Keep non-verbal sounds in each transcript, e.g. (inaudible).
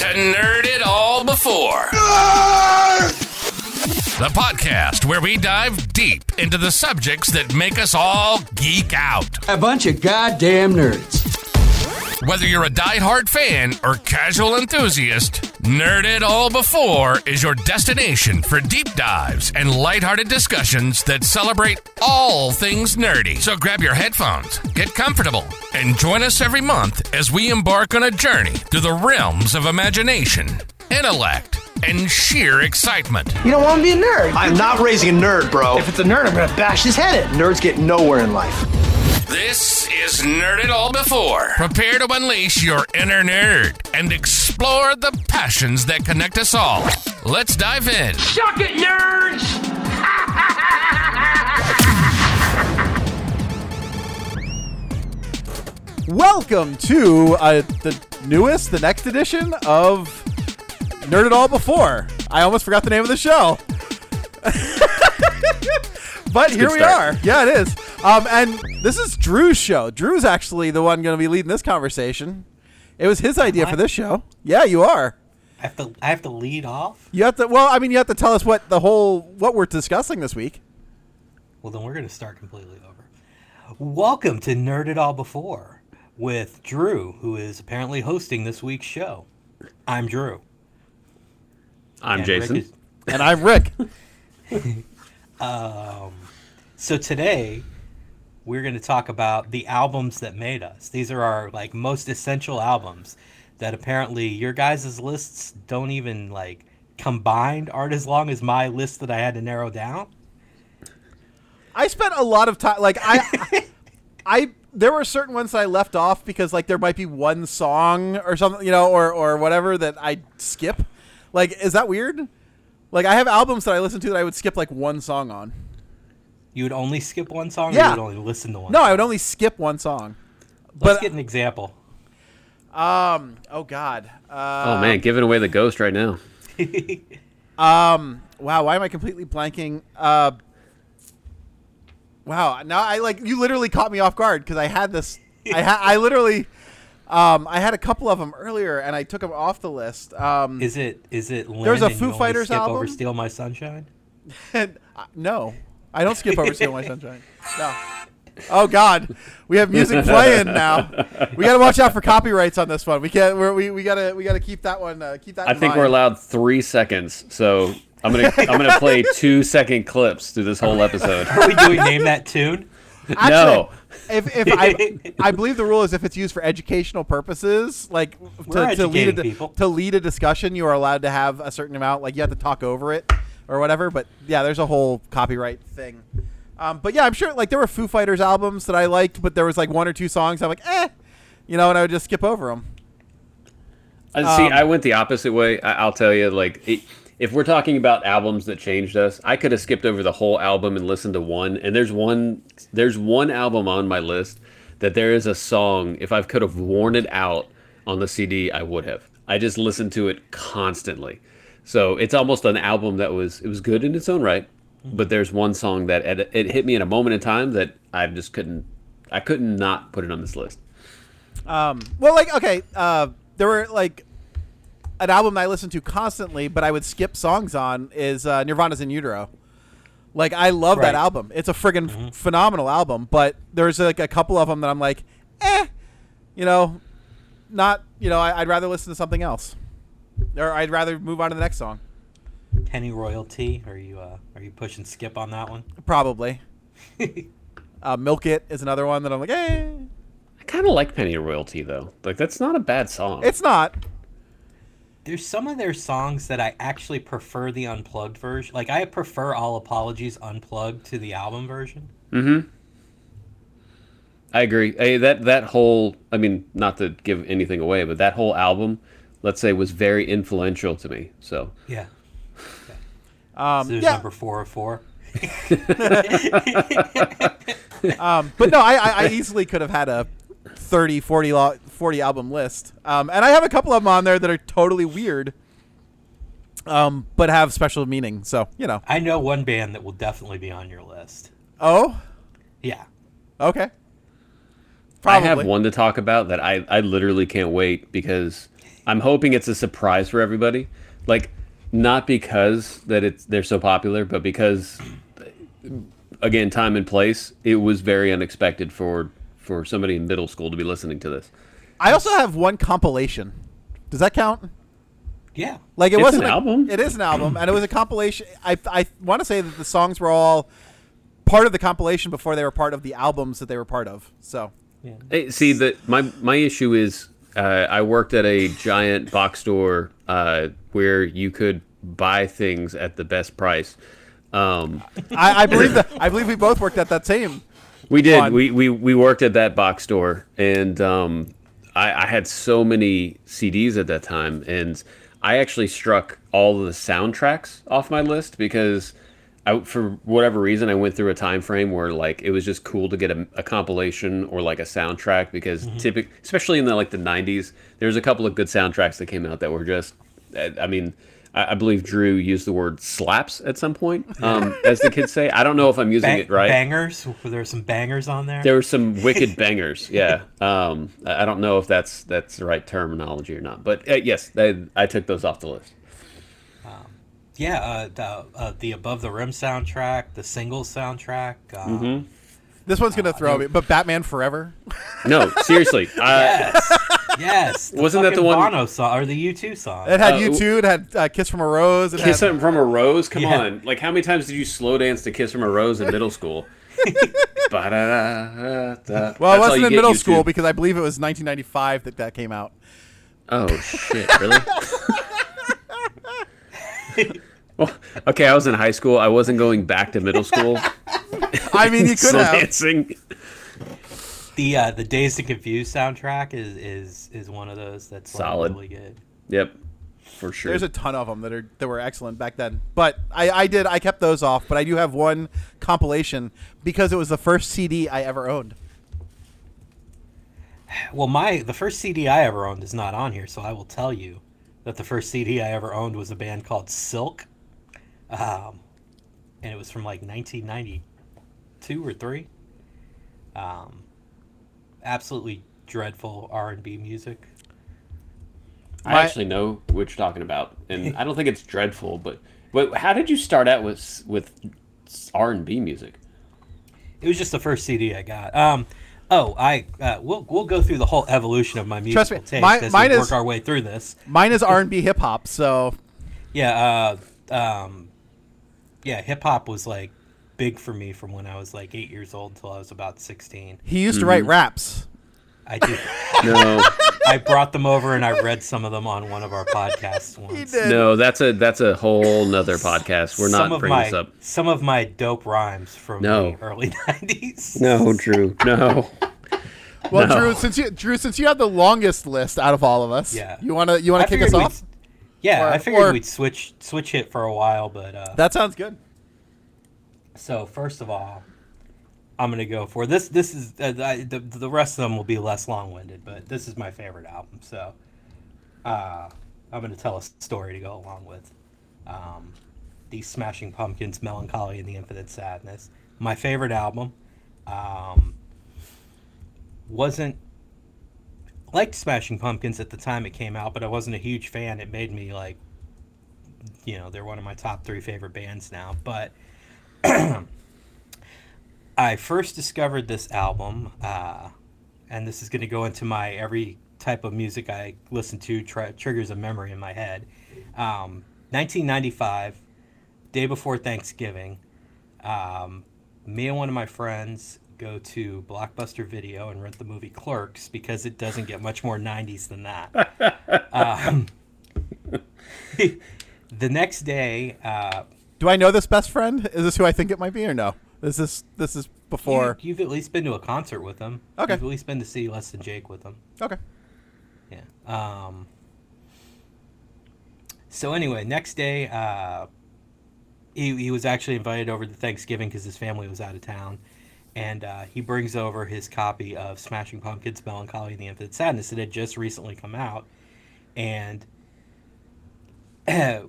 to Nerd It All Before. The podcast where we dive deep into the subjects that make us all geek out. A bunch of goddamn nerds. Whether you're a die-hard fan or casual enthusiast, Nerd It All Before is your destination for deep dives and lighthearted discussions that celebrate all things nerdy. So grab your headphones, get comfortable, and join us every month as we embark on a journey through the realms of imagination, intellect, and sheer excitement. You don't want to be a nerd. I'm not raising a nerd, bro. If it's a nerd, I'm gonna bash his head in. Nerds get nowhere in life. This is Nerd It All Before. Prepare to unleash your inner nerd and explore the passions that connect us all. Let's dive in. Suck it, nerds! (laughs) Welcome to uh, the newest, the next edition of Nerd It All Before. I almost forgot the name of the show. (laughs) but here we start. are. Yeah, it is. Um, and this is Drew's show. Drew's actually the one going to be leading this conversation. It was his idea for this show. Yeah, you are. I have to I have to lead off. You have to. Well, I mean, you have to tell us what the whole what we're discussing this week. Well, then we're going to start completely over. Welcome to Nerd It All Before with Drew, who is apparently hosting this week's show. I'm Drew. I'm And Jason. is- And I'm Rick. (laughs) um, So today we're going to talk about the albums that made us. These are our like most essential albums that apparently your guys' lists don't even like combined aren't as long as my list that I had to narrow down. I spent a lot of time like (laughs) I I there were certain ones that I left off because like there might be one song or something, you know, or or whatever that I skip. Like is that weird? Like I have albums that I listen to that I would skip like one song on. You would only skip one song, or Yeah. you would only listen to one. No, song? I would only skip one song. Let's but- get an example. Um, oh god. Uh, oh man, giving away the ghost right now. (laughs) um wow, why am I completely blanking? Uh Wow, now I like you literally caught me off guard because I had this I ha- I literally um I had a couple of them earlier and I took them off the list. Um Is it is it Len There's a and Foo Fighters skip over album? Steal My Sunshine? And, (laughs) uh, no, I don't skip over "Steal My Sunshine." No. Oh God, we have music playing now. We got to watch out for copyrights on this one. We can't. We're, we we gotta we gotta keep that one. Uh, keep that. I in think mind. we're allowed three seconds, so I'm gonna I'm gonna play (laughs) two second clips through this whole episode. Are we doing name that tune? (laughs) Actually, no, If, if I I believe the rule is if it's used for educational purposes, like to, to lead a people. to lead a discussion, you are allowed to have a certain amount. Like you have to talk over it or whatever. But yeah, there's a whole copyright thing. Um, but yeah, I'm sure like there were Foo Fighters albums that I liked, but there was like one or two songs I'm like, eh, you know, and I would just skip over them. Uh, see, um, I went the opposite way. I, I'll tell you, like, it, if we're talking about albums that changed us, I could have skipped over the whole album and listened to one. And there's one, there's one album on my list that there is a song. If I could have worn it out on the CD, I would have. I just listened to it constantly. So it's almost an album that was it was good in its own right, but there's one song that it, it hit me in a moment in time that I just couldn't I couldn't not put it on this list. Um, well, like okay, uh, there were like an album I listened to constantly, but I would skip songs on is uh, Nirvana's In Utero. Like I love that album. It's a friggin' phenomenal album, but there's like a couple of them that I'm like, eh, you know, not you know, I, I'd rather listen to something else, or I'd rather move on to the next song. Pennyroyal Tea? Are you uh, are you pushing skip on that one? Probably. (laughs) uh, Milk It is another one that I'm like, eh, I kind of like Pennyroyal Tea though. Like that's not a bad song. it's not. There's some of their songs that I actually prefer the unplugged version. Like I prefer All Apologies unplugged to the album version. Mhm. I agree. Hey, that that whole I mean, not to give anything away, but that whole album, let's say, was very influential to me. So Yeah. Um, So there's yeah, number four of four. (laughs) Um, but no, I, I, I easily could have had a 30, 40, lo- 40 album list. Um, and I have a couple of them on there that are totally weird, um, but have special meaning. So, you know. I know one band that will definitely be on your list. Oh, Yeah. okay. I have one to talk about that I, I literally can't wait because I'm hoping it's a surprise for everybody. Like, not because that it's they're so popular, but because, again, time and place. It was very unexpected for for somebody in middle school to be listening to this. I also have one compilation. Does that count? Yeah. Like it It's wasn't an a- album? It is an album, and it was a compilation. I I want to say that the songs were all part of the compilation before they were part of the albums that they were part of. So Hey, see that my my issue is uh, I worked at a giant box store uh, where you could buy things at the best price. Um, I, I believe that I believe we both worked at that same. we did. Fun. We, we we worked at that box store, and um, I, I had so many CDs at that time, and I actually struck all of the soundtracks off my list because. I, for whatever reason, I went through a time frame where like it was just cool to get a, a compilation or like a soundtrack because typic, especially in the like the '90s, there's a couple of good soundtracks that came out that were just, I I mean, I, I believe Drew used the word slaps at some point, um, (laughs) as the kids say. I don't know if I'm using Bang- it right. Bangers. Were there some bangers on there? There were some wicked (laughs) bangers. Yeah. Um, I I don't know if that's that's the right terminology or not, but uh, yes, I, I took those off the list. Yeah. Uh, the, uh, the Above the Rim soundtrack, the singles soundtrack. Uh, Mm-hmm. This one's gonna throw me, but Batman Forever. No, seriously. (laughs) Uh, Yes. yes. The Wasn't that the fucking one- Bono song or the U2 song? It had Uh, you two. It had uh, Kiss from a Rose. It Kiss had, from a Rose? Come Yeah. on. Like, how many times did you slow dance to Kiss from a Rose in middle school? (laughs) Well, it That's all wasn't in middle YouTube. school because I believe it was 1995 that that came out. Oh, shit. Really? (laughs) well, okay, I was in high school. I wasn't going back to middle school. (laughs) I mean, you could (laughs) have. dancing. the uh, the Dazed and Confused soundtrack is is is one of those that's like, really good. Yep. For sure. There's a ton of them that are that were excellent back then. But I, I did I kept those off. But I do have one compilation because it was the first CD I ever owned. Well, my the first CD I ever owned is not on here, so I will tell you that the first CD I ever owned was a band called Silk, um, and it was from like 1992 or three. Um, absolutely dreadful R and B music. I My- actually know what you're talking about, and I don't think it's dreadful. But, but how did you start out with with R and B music? It was just the first CD I got. Um, oh, I uh, we'll we'll go through the whole evolution of my musical Trust me, taste my- as mine we is- work our way through this. Mine is (laughs) R and B hip hop. So Yeah, uh, um, yeah, hip hop was like big for me from when I was like eight years old till I was about sixteen. he used to write Mm-hmm. raps. I did. (laughs) No, I brought them over and I read some of them on one of our podcasts (laughs) once. did. no, that's a that's a whole nother (laughs) podcast. We're some not bringing my this up. some of my dope rhymes from No. the early nineties. No, Drew. No. Well, No. Drew, since you Drew, since you have the longest list out of all of us, Yeah. you wanna you wanna I kick us figured off? Yeah, Or- I figured or- we'd switch switch it for a while, but uh, That sounds good. So first of all, I'm gonna go for this. This is uh, I, the the rest of them will be less long-winded, but this is my favorite album. So uh, I'm gonna tell a story to go along with um, the Smashing Pumpkins, "Melancholy and the Infinite Sadness." My favorite album. Um, wasn't liked Smashing Pumpkins at the time it came out, but I wasn't a huge fan. It made me like, you know, they're one of my top three favorite bands now. But (clears throat) I first discovered this album, uh, and this is going to go into my every type of music I listen to triggers a memory in my head. Um, 1995, day before Thanksgiving, um, me and one of my friends go to Blockbuster Video and rent the movie Clerks because it doesn't get much more 90s than that. (laughs) um, the next day, uh, Do I know this best friend? Is this who I think it might be, or no? This is this is before. You, have at least been to a concert with them. Okay. You've at least been to see Less Than Jake with them. Okay. Yeah. Um. So anyway, next day, uh, he he was actually invited over to Thanksgiving because his family was out of town, and uh, he brings over his copy of Smashing Pumpkins' "Melancholy and the Infinite Sadness." It had just recently come out, and (clears throat) I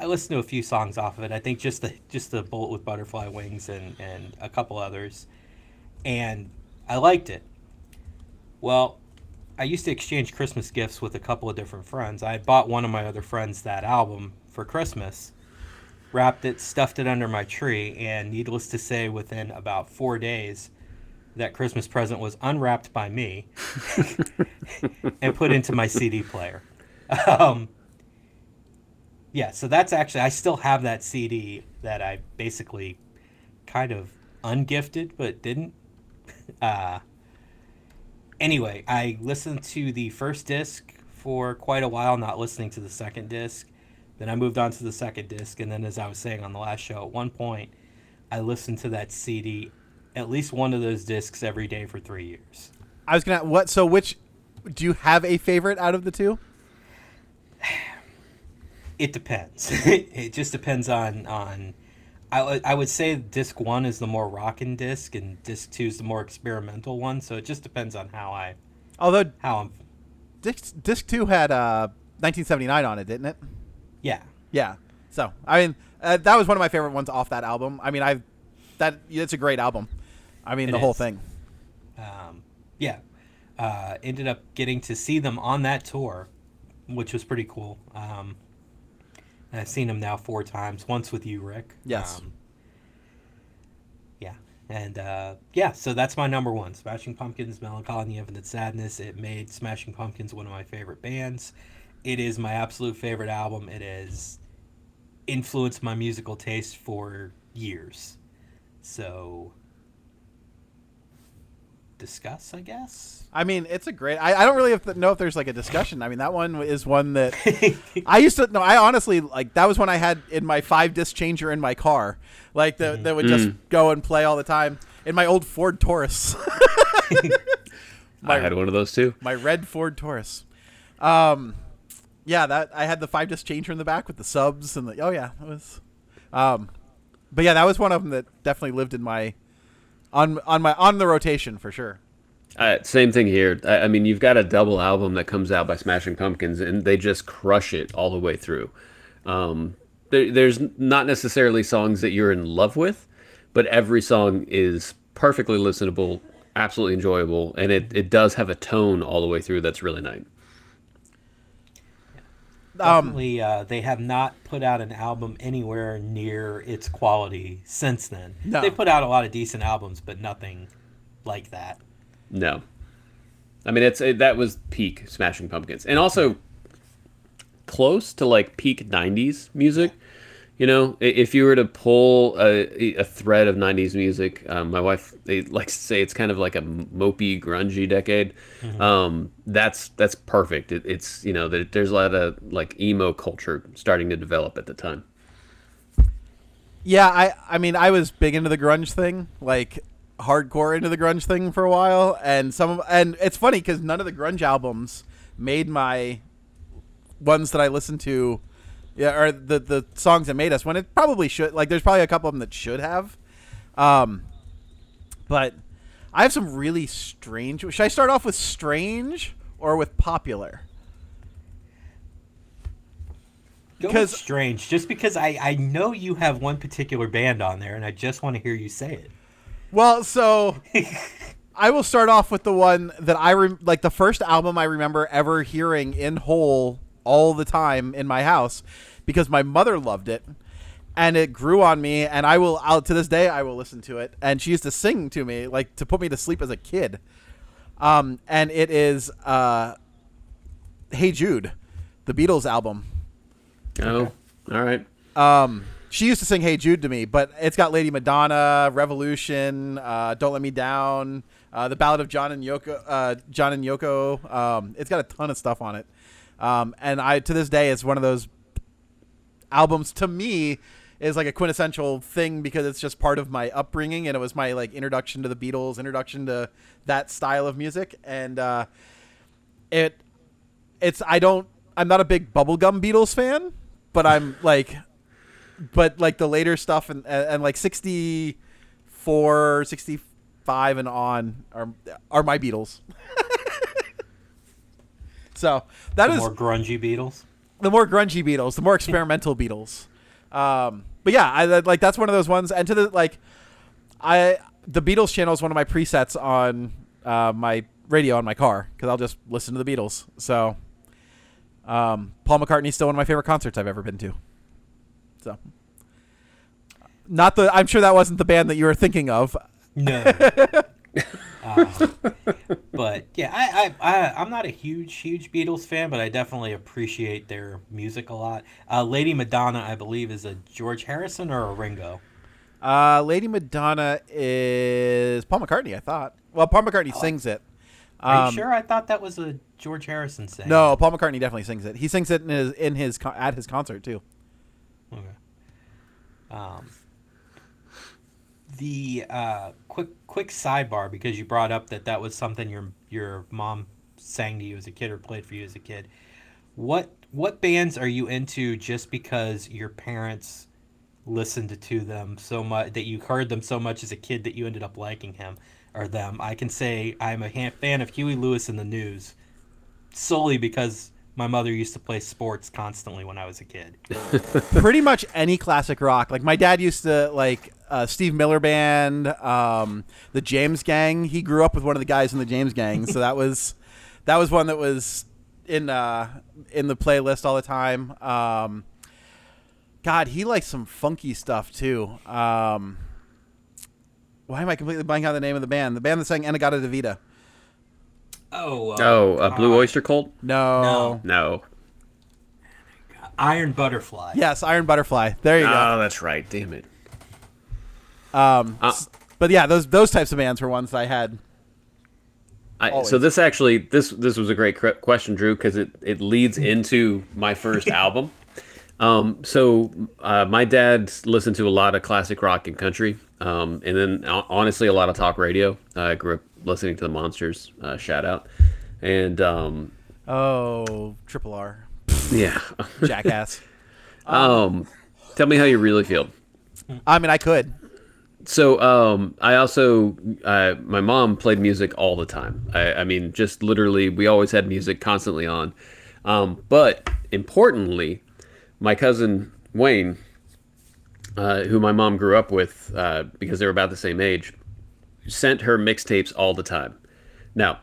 listened to a few songs off of it. I think just the just the Bullet with Butterfly Wings and and a couple others, and I liked it. Well, I used to exchange Christmas gifts with a couple of different friends. I bought one of my other friends that album for Christmas, wrapped it, stuffed it under my tree, and needless to say, within about four days, that Christmas present was unwrapped by me (laughs) and put into my CD player. Um, yeah, so that's actually I still have that CD that I basically kind of ungifted but didn't. (laughs) Uh, anyway, I listened to the first disc for quite a while, not listening to the second disc. Then I moved on to the second disc, and then as I was saying on the last show, at one point, I listened to that CD, at least one of those discs every day for three years. I was gonna what? So which do you have a favorite out of the two? It depends. (laughs) it just depends on on. I, would- I would say disc one is the more rockin' disc, and disc two is the more experimental one. So it just depends on how I Although how I'm. disc disc two had uh 1979 on it, didn't it? Yeah, Yeah. So I mean, uh, that was one of my favorite ones off that album. I mean, I that it's a great album. I mean, It the whole thing. um, yeah. Uh, ended up getting to see them on that tour, which was pretty cool. Um, I've seen them now four times. Once with you, Rick. Yes. Um, yeah, and uh, yeah, so that's my number one. Smashing Pumpkins, Melancholy and the Infinite Sadness. It made Smashing Pumpkins one of my favorite bands. It is my absolute favorite album. It has influenced my musical taste for years. So discuss, I guess. I mean, it's a great. I, I don't really have to know if there's like a discussion. I mean, that one is one that (laughs) I used to. No, I honestly like that was one I had in my five disc changer in my car, like the, that would just go and play all the time in my old Ford Taurus, (laughs) (laughs) I had one of those too. my red Ford Taurus. Um, yeah, that I had the five disc changer in the back with the subs and the. Oh yeah, that was. Um, but yeah, that was one of them that definitely lived in my on on my on the rotation for sure. Uh, same thing here. I, I mean, you've got a double album that comes out by Smashing Pumpkins, and they just crush it all the way through. Um, there, there's not necessarily songs that you're in love with, but every song is perfectly listenable, absolutely enjoyable, and it, it does have a tone all the way through that's really nice. Um, Definitely, uh, they have not put out an album anywhere near its quality since then. No. They put out a lot of decent albums, but nothing like that. No, I mean it's it, that was peak Smashing Pumpkins, and also close to like peak '90s music. You know, if you were to pull a, a thread of '90s music, um, my wife they likes to say it's kind of like a mopey, grungy decade. Um, that's that's perfect. It, it's you know there, there's a lot of like emo culture starting to develop at the time. Yeah, I I mean I was big into the grunge thing, like hardcore into the grunge thing for a while, and some of, and it's funny because none of the grunge albums made my ones that I listened to, yeah, or the the songs that made us. When it probably should, like, there's probably a couple of them that should have, um, but I have some really strange. Should I start off with strange or with popular? Because- strange, just because I, I know you have one particular band on there, and I just want to hear you say it. Well, so (laughs) I will start off with the one that I rem- like the first album I remember ever hearing in whole all the time in my house because my mother loved it and it grew on me and I will out to this day I will listen to it and she used to sing to me like to put me to sleep as a kid. Um and it is uh Hey Jude, the Beatles album. Oh, all right. Um, she used to sing "Hey Jude" to me, but it's got Lady Madonna, Revolution, uh, "Don't Let Me Down," uh, the Ballad of John and Yoko, uh, John and Yoko. Um, it's got a ton of stuff on it, um, and I to this day it's one of those albums to me is like a quintessential thing because it's just part of my upbringing and it was my like introduction to the Beatles, introduction to that style of music, and uh, it it's I don't I'm not a big bubblegum Beatles fan, but I'm (laughs) like but like the later stuff and and, and like 64 65 and on are are my Beatles. (laughs) so that The is more grungy Beatles. the more grungy Beatles, the more experimental Beatles. Um, but yeah, I like that's one of those ones. And to the like, I the Beatles channel is one of my presets on uh, my radio on my car because I'll just listen to the Beatles. So, um, Paul McCartney's still one of my favorite concerts I've ever been to. So, not the. I'm sure that wasn't the band that you were thinking of. No. (laughs) Um, but yeah, I, I, I, I'm not a huge, huge Beatles fan, but I definitely appreciate their music a lot. Uh, Lady Madonna, I believe, is a George Harrison or a Ringo. Uh, Lady Madonna is Paul McCartney. I thought. Well, Paul McCartney sings it. Are Um, you sure? I thought that was a George Harrison thing. No, Paul McCartney definitely sings it. He sings it in his in his at his concert too. Okay. Um, the uh, quick quick sidebar because you brought up that that was something your your mom sang to you as a kid or played for you as a kid. What what bands are you into just because your parents listened to them so much that you heard them so much as a kid that you ended up liking him or them? I can say I'm a fan of Huey Lewis and the News solely because my mother used to play sports constantly when I was a kid. (laughs) Pretty much any classic rock. Like my dad used to like uh, Steve Miller Band, um, the James Gang. He grew up with one of the guys in the James Gang, so that was (laughs) that was one that was in uh, in the playlist all the time. Um, God, he likes some funky stuff too. Um, why am I completely blanking on the name of the band? The band that sang In-A-Gadda-Da-Vida. Oh, uh, Oh, uh, Blue Oyster Cult? No. No. No. Iron Butterfly. Yes, Iron Butterfly. There you go. Oh, that's right. Damn it. Um, Uh, but yeah, those those types of bands were ones that I had. I, so this actually this this was a great question, Drew, because it it leads (laughs) into my first (laughs) album. Um, so uh, my dad listened to a lot of classic rock and country, um, and then uh, honestly a lot of talk radio. Uh, I grew up listening to the Monsters. Uh, shout out, and um, Oh, Triple R, yeah. (laughs) Jackass. um, tell me how you really feel. I mean, I could. So um, I also uh, my mom played music all the time. I, I mean, just literally, we always had music constantly on. Um, but importantly, my cousin Wayne, uh, who my mom grew up with uh, because they were about the same age, sent her mixtapes all the time. Now,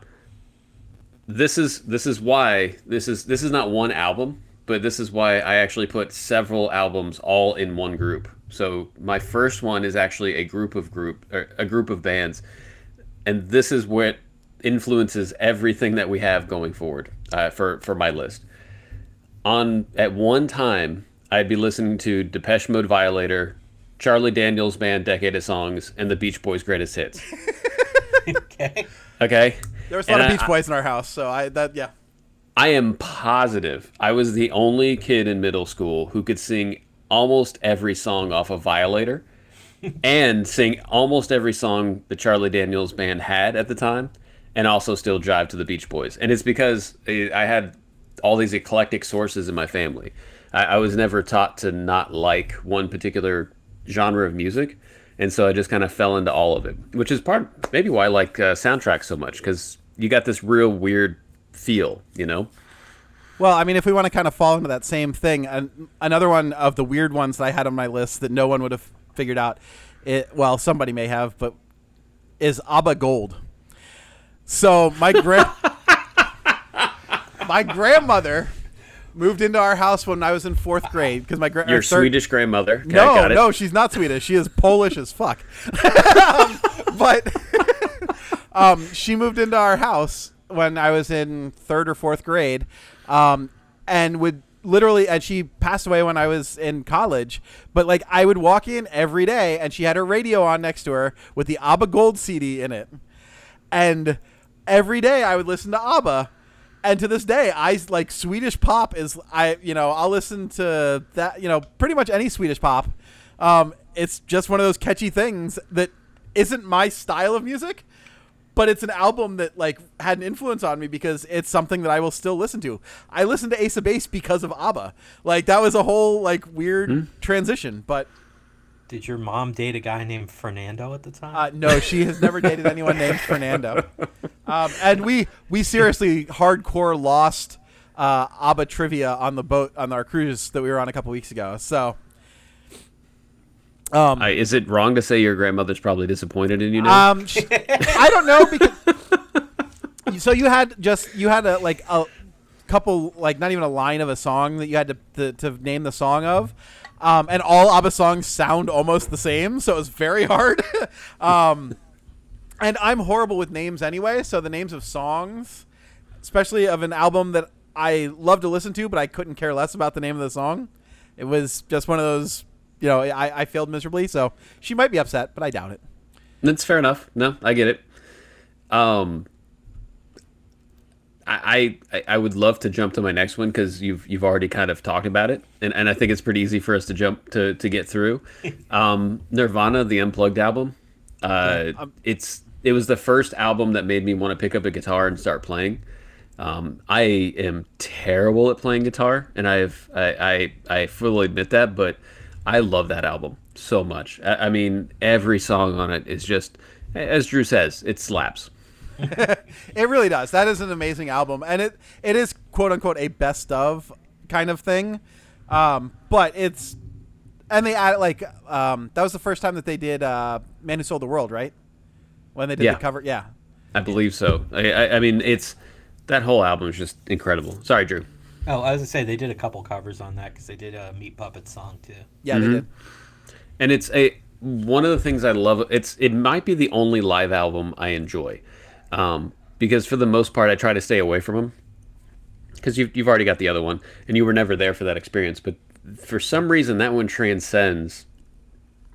this is this is why this is this is not one album, but this is why I actually put several albums all in one group. So my first one is actually a group of group a group of bands, and this is what influences everything that we have going forward uh, for for my list. On at one time, I'd be listening to Depeche Mode, Violator, Charlie Daniels Band, Decade of Songs, and the Beach Boys' Greatest Hits. (laughs) Okay. Okay. There was a lot And of Beach I- Boys in our house, so I that yeah. I am positive I was the only kid in middle school who could sing almost every song off of Violator (laughs) and sing almost every song the Charlie Daniels band had at the time and also still drive to the Beach Boys. And it's because I I had all these eclectic sources in my family. I, I was never taught to not like one particular genre of music. And so I just kind of fell into all of it, which is part maybe why I like uh, soundtracks so much because you got this real weird feel, you know? Well, I mean, if we want to kind of fall into that same thing, an, another one of the weird ones that I had on my list that no one would have figured out, it well, somebody may have, but is ABBA Gold. So my grand (laughs) my grandmother moved into our house when I was in fourth grade because my gra- Your third- Swedish grandmother. Okay, no, got it. no, she's not Swedish. She is Polish as fuck. (laughs) um, but (laughs) um, she moved into our house when I was in third or fourth grade, um, and would literally, and she passed away when I was in college. But like, I would walk in every day, and she had her radio on next to her with the ABBA Gold CD in it, and every day I would listen to ABBA. And to this day, I like Swedish pop is I you know I'll listen to that you know pretty much any Swedish pop. Um, it's just one of those catchy things that isn't my style of music, but it's an album that like had an influence on me because it's something that I will still listen to. I listened to Ace of Base because of ABBA. Like that was a whole like weird transition, but Did your mom date a guy named Fernando at the time? uh, no, she has never dated anyone named (laughs) Fernando. Um, and we we seriously hardcore lost uh, ABBA trivia on the boat on our cruise that we were on a couple weeks ago. So. Um, I, is it wrong to say your grandmother's probably disappointed in you now? Um, sh- I don't know because (laughs) so you had just you had a like a couple like not even a line of a song that you had to to, to name the song of. Um, and all ABBA songs sound almost the same, so it was very (laughs) hard. um, and I'm horrible with names anyway, so the names of songs, especially of an album that I love to listen to, but I couldn't care less about the name of the song. It was just one of those, you know, I, I failed miserably, so she might be upset, but I doubt it. That's fair enough. No, I get it. Um, I, I I would love to jump to my next one because you've you've already kind of talked about it, and, and I think it's pretty easy for us to jump to to get through. (laughs) Um, Nirvana, the Unplugged album. Uh, um, it's it was the first album that made me want to pick up a guitar and start playing. Um, I am terrible at playing guitar, and I've I, I I fully admit that, but I love that album so much. I, I mean, every song on it is just, as Drew says, it slaps. (laughs) It really does. That is an amazing album, and it it is quote unquote a best of kind of thing. Um, but it's and they added like um, that was the first time that they did uh, "Man Who Sold the World," right? When they did Yeah. the cover, yeah. I believe so. I, I, I mean, it's that whole album is just incredible. Sorry, Drew. Oh, I was gonna say they did a couple covers on that because they did a Meat Puppet song too. Yeah, they did. And it's a one of the things I love. It's it might be the only live album I enjoy, um, because for the most part I try to stay away from them. Because you've you've already got the other one, and you were never there for that experience. But for some reason, that one transcends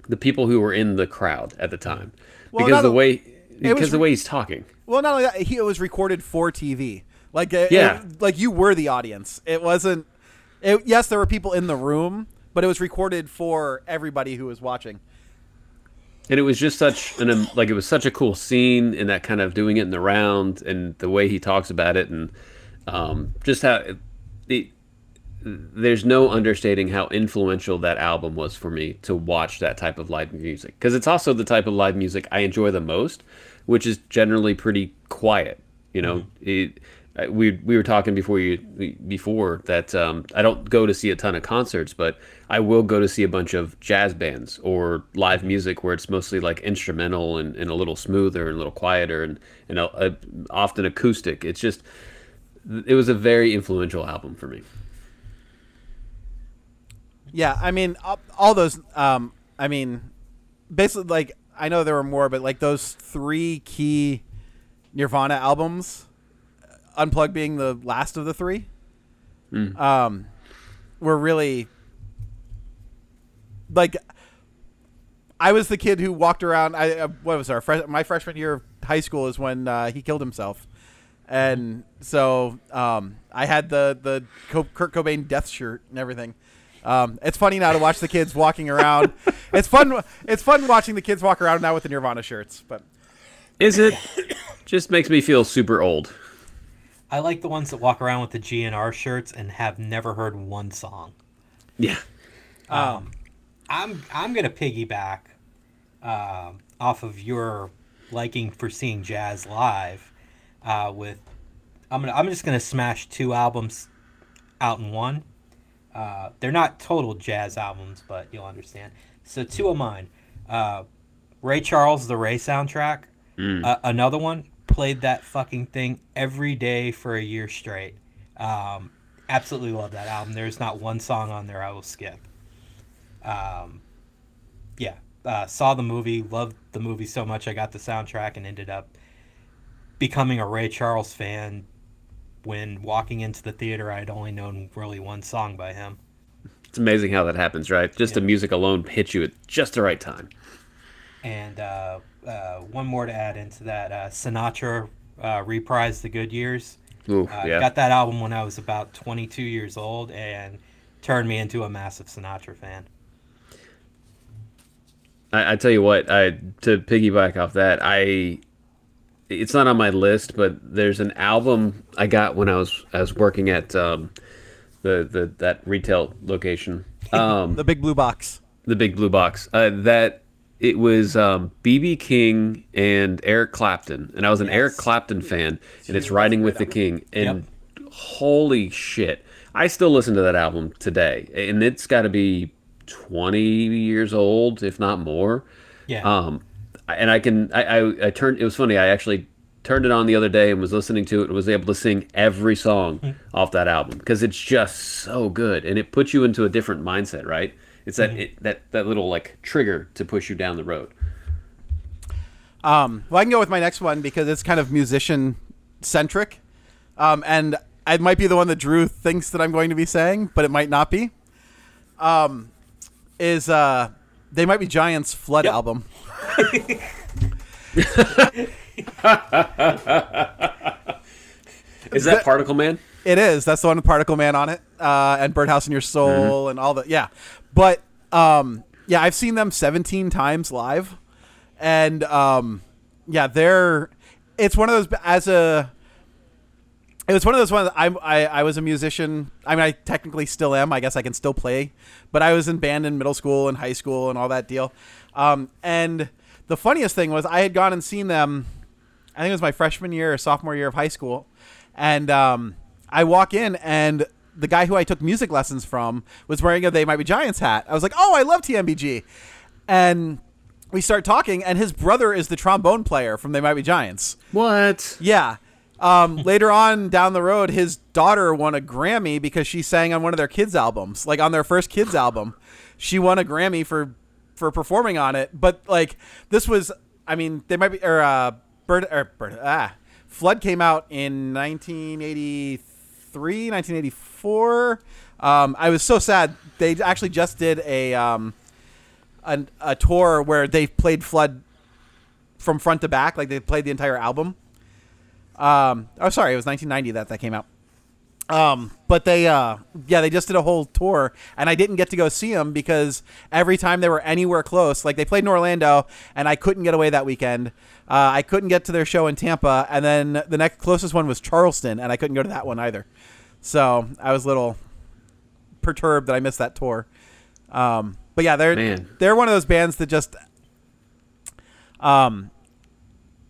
the people who were in the crowd at the time, Well, because the way was because the way he's talking. Well, not only that, he, it was recorded for TV. Like, Yeah. it- like you were the audience. It wasn't. It, yes, there were people in the room, but it was recorded for everybody who was watching. And it was just such an um, like it was such a cool scene and that kind of doing it in the round and the way he talks about it and um, just how it, it, there's no understating how influential that album was for me to watch that type of live music because it's also the type of live music I enjoy the most, which is generally pretty quiet. You know, it, I- we we were talking before you before that um, I don't go to see a ton of concerts, but I will go to see a bunch of jazz bands or live music where it's mostly like instrumental and, and a little smoother and a little quieter and and a, a, often acoustic. It's just it was a very influential album for me. Yeah, I mean, all- those. Um, I mean, basically, like I know there were more, but like those three key Nirvana albums, Unplugged being the last of the three, um, were really like. I was the kid who walked around. I uh, what was our fresh, my freshman year of high school is when uh, he killed himself, and so um, I had the the Co- Kurt Cobain death shirt and everything. Um, it's funny now to watch the kids walking around. (laughs) it's fun. It's fun watching the kids walk around now with the Nirvana shirts. But Is it? just makes me feel super old. I like the ones that walk around with the GNR shirts and have never heard one song. Yeah. I'm I'm gonna piggyback um off of your liking for seeing jazz live uh, with I'm gonna I'm just gonna smash two albums out in one. Uh, they're not total jazz albums, but you'll understand. So two of mine, uh, Ray Charles, the Ray soundtrack. Uh, another one played that fucking thing every day for a year straight. Um, absolutely love that album. There's not one song on there I will skip. Um, yeah, uh, saw the movie, loved the movie so much I got the soundtrack and ended up becoming a Ray Charles fan. When walking into the theater, I'd only known really one song by him. It's amazing how that happens, right? Just the music alone hits you at just the right time. And uh, uh, one more to add into that uh, Sinatra uh, reprised The Good Years. Ooh, Uh, yeah. Got that album when I was about 22 years old and turned me into a massive Sinatra fan. I, I tell you what, I to piggyback off that, I it's not on my list, but there's an album I got when I was I was working at um, the the that retail location, (laughs) um, the big blue box. the big blue box. Uh, that it was um, BB King and Eric Clapton, and I was an Eric Clapton fan, and it's Riding with the King, and holy shit, I still listen to that album today, and it's got to be 20 years old, if not more. Yeah. Um, and I can I, I I turned. It was funny. I actually turned it on the other day and was listening to it and was able to sing every song Hmm. off that album because it's just so good and it puts you into a different mindset, right? It's Mm-hmm. that it, that that little like trigger to push you down the road. Um, well, I can go with my next one because it's kind of musician centric, um, and it might be the one that Drew thinks that I'm going to be saying, but it might not be. Um, is uh, they might be Giants' Flood Yep. album? (laughs) Is that Particle Man? It is. That's the one with Particle Man on it, uh, and Birdhouse in Your Soul, and all the yeah. But um, yeah, I've seen them 17 times live, and um, yeah, they're. It's one of those as a. It was one of those ones. I, I I was a musician. I mean, I technically still am. I guess I can still play, but I was in band in middle school and high school and all that deal. Um, and the funniest thing was I had gone and seen them. I think it was my freshman year or sophomore year of high school, and um, I walk in and the guy who I took music lessons from was wearing a They Might Be Giants hat. I was like, "Oh, I love TMBG," and we start talking, and his brother is the trombone player from They Might Be Giants. What? Yeah. Um, later on down the road, his daughter won a Grammy because she sang on one of their kids' albums, like on their first kids' album. She won a Grammy for for performing on it. But like this was, I mean, they might be or uh, Bird or Bird ah, Flood came out in 1983, 1984. Um, I was so sad. They actually just did a um, an, a tour where they played Flood from front to back, like they played the entire album. Um, oh, sorry, it was 1990 that that came out. Um, but they, uh, yeah, they just did a whole tour, and I didn't get to go see them because every time they were anywhere close, like they played in Orlando, and I couldn't get away that weekend. Uh, I couldn't get to their show in Tampa, and then the next closest one was Charleston, and I couldn't go to that one either. So I was a little perturbed that I missed that tour. Um, but yeah, they're Man. they're one of those bands that just, um,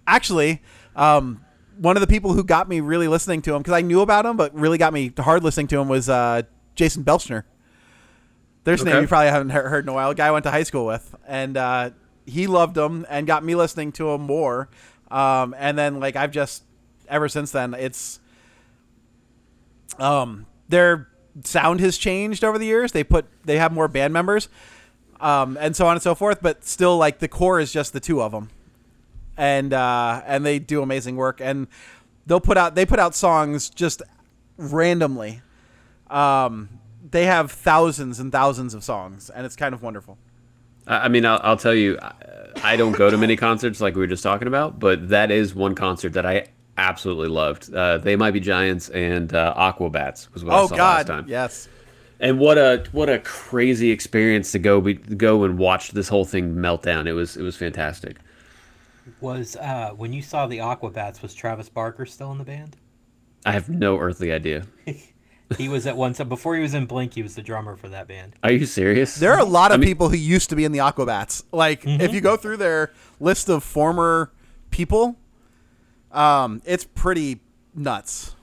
actually, um, one of the people who got me really listening to him because I knew about him, but really got me hard listening to him was uh, Jason Belchner. There's a name you probably haven't heard in a while. A guy I went to high school with, and uh, he loved him and got me listening to him more. Um, and then like I've just ever since then, it's um, their sound has changed over the years. They put they have more band members, um, and so on and so forth. But still, like the core is just the two of them and uh, and they do amazing work. And they'll put out they put out songs just randomly. Um, they have thousands and thousands of songs, and it's kind of wonderful. I mean, I'll, I'll tell you, I don't go to many concerts like we were just talking about, but that is one concert that I absolutely loved. Uh, they might be Giants and uh, Aquabats was what I Oh saw last God, time. yes. And what a what a crazy experience to go be, go and watch this whole thing melt down. It was it was fantastic. Was uh, when you saw the Aquabats, was Travis Barker still in the band? I have no earthly idea. (laughs) He was at one time before he was in Blink. He was the drummer for that band. Are you serious? There are a lot of I mean- people who used to be in the Aquabats. Like if you go through their list of former people, um, it's pretty nuts.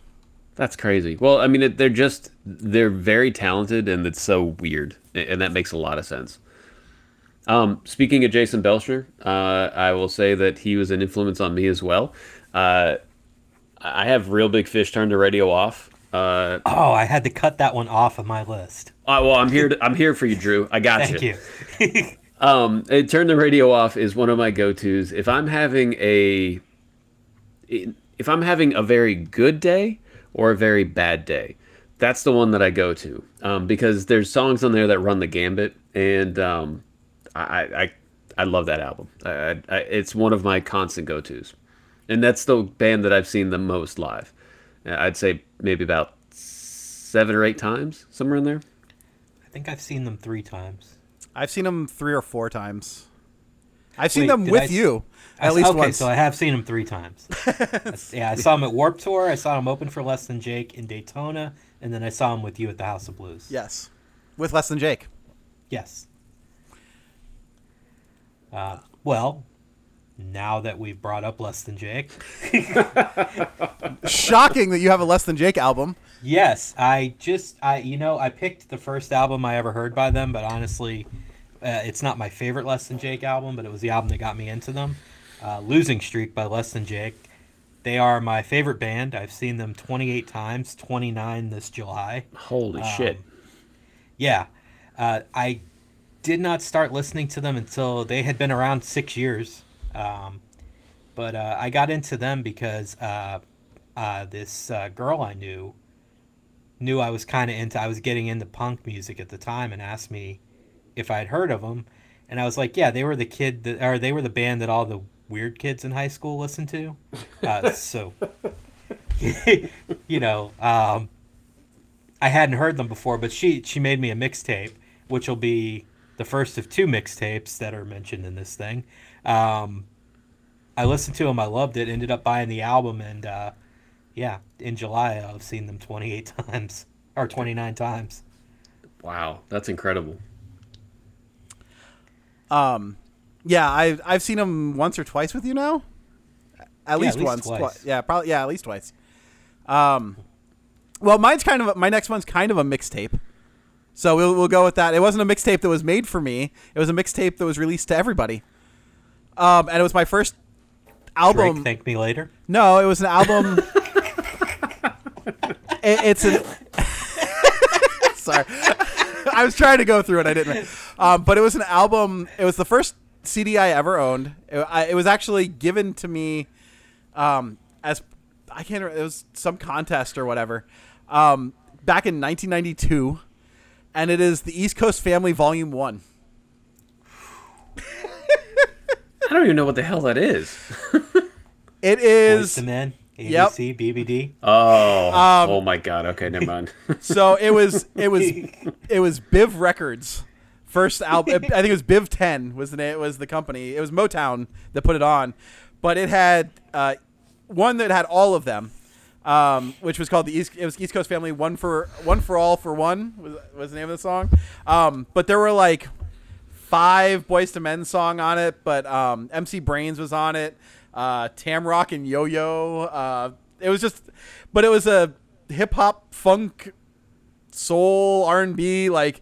That's crazy. Well, I mean, it, they're just they're very talented, and it's so weird, and that makes a lot of sense. Um, speaking of Jason Belcher, uh, I will say that he was an influence on me as well. Uh, I have Reel Big Fish turned the radio off. Uh, Oh, I had to cut that one off of my list. uh, well, I'm here. To, I'm here for you, Drew. I got Thank you. (laughs) Um, uh, turn the radio off is one of my go-tos. If I'm having a, if I'm having a very good day or a very bad day, that's the one that I go to um, because there's songs on there that run the gambit, and um, I, I I love that album. I, I, I, it's one of my constant go-tos, and that's the band that I've seen the most live. Uh, I'd say maybe about seven or eight times, somewhere in there. I think I've seen them three times. I've seen them three or four times. I've seen Wait, them with I you I at least okay, once. so I have seen them three times. (laughs) Yeah, I saw them at Warp Tour. I saw them open for Less Than Jake in Daytona, and then I saw them with you at the House of Blues. yes, with less than Jake. Yes. Uh, well, now that we've brought up Less Than Jake, (laughs) Shocking that you have a less than Jake album. yes, I just I you know I picked the first album I ever heard by them, but honestly, uh, it's not my favorite Less Than Jake album, but it was the album that got me into them. Uh, Losing Streak by Less Than Jake. They are my favorite band. I've seen them 28 times, 29 this July. Holy shit! Yeah. Uh, I did not start listening to them until they had been around six years. Um, but uh, I got into them because uh, uh, this uh, girl I knew knew I was kind of into. I was getting into punk music at the time, and asked me if I'd heard of them, and I was like, "Yeah, they were the kid that, or they were the band that all the weird kids in high school listened to." Uh, (laughs) so, (laughs) you know, um, I hadn't heard them before, but she she made me a mixtape, which will be the first of two mixtapes that are mentioned in this thing. Um, I listened to them, I loved it, ended up buying the album, and uh, yeah, in July I've seen them 28 (laughs) times or 29 times. Wow, that's incredible. Um, yeah, I've I've seen him once or twice with you now. At least, least once. Twi- yeah, probably. Yeah, at least twice. Um, well, mine's kind of a, my next one's kind of a mixtape. So we'll we'll go with that. It wasn't a mixtape that was made for me. It was a mixtape that was released to everybody. Um, and it was my first album. Drake, thank me later. No, it was an album. (laughs) it, it's an. (laughs) Sorry, (laughs) I was trying to go through it. I didn't. Um, but it was an album. It was the first CD I ever owned. It, I, it was actually given to me, um, as I can't. remember, It was some contest or whatever, um, back in 1992, and it is the East Coast Family Volume One. (laughs) I don't even know what the hell that is. (laughs) it is Boys is to Men, Yep. ABC, BBD. Oh, Um, oh my god. Okay, never mind. So it was it was (laughs) it was Biv Records first album. I think it was Biv Ten was the name was the company. It was Motown that put it on, but it had uh, one that had all of them, um, which was called the East. It was East Coast Family One for One for All for One was, was the name of the song. Um, but there were like five Boyz II Men song on it, but um, MC Brains was on it. Uh, Tamrock and Yo Yo. Uh, it was just, but it was a hip hop funk soul R and B like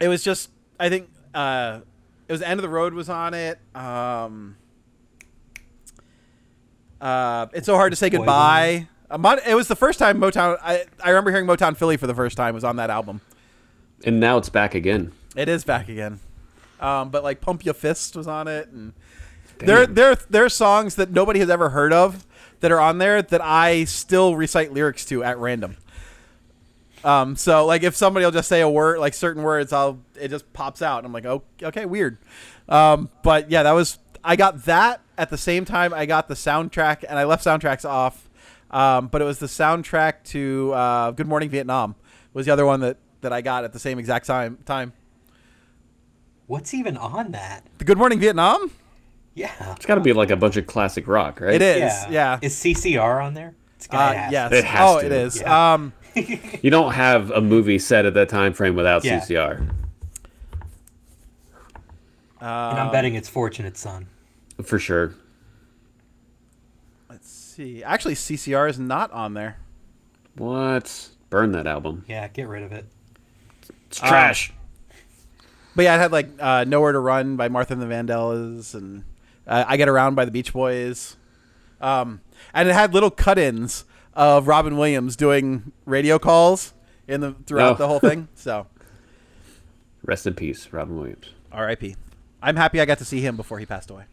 it was just I think uh it was End of the Road was on it. Um uh It's So Hard to Say Goodbye. Uh, Mon- it was the first time Motown I I remember hearing Motown Philly for the first time was on that album. and now it's back again. It is back again. Um but like Pump Your Fist was on it and there there there are songs that nobody has ever heard of that are on there that I still recite lyrics to at random. Um, so like if somebody will just say a word, like certain words, I'll it just pops out, and I'm like, oh, okay, weird. Um, but yeah, that was I got that at the same time I got the soundtrack, and I left soundtracks off. Um, but it was the soundtrack to uh, Good Morning Vietnam was the other one that that I got at the same exact time. Time. What's even on that? The Good Morning Vietnam. Yeah. It's got to be like a bunch of classic rock, right? It is. Yeah. Is CCR on there? It's Uh, gotta have yes. It has oh, to. it is. Yeah. Um, You don't have a movie set at that time frame without Yeah. CCR. And Um, I'm betting it's Fortunate Son. For sure. let's see. Actually, CCR is not on there. What? Burn that album. Yeah, get rid of it. It's trash. But yeah, it had like uh, "Nowhere to Run" by Martha and the Vandellas, and uh, "I Get Around" by the Beach Boys. Um, and it had little cut-ins of Robin Williams doing radio calls in the throughout Oh. the whole thing. (laughs) So, Rest in peace, Robin Williams. R.I.P. I'm happy I got to see him before he passed away.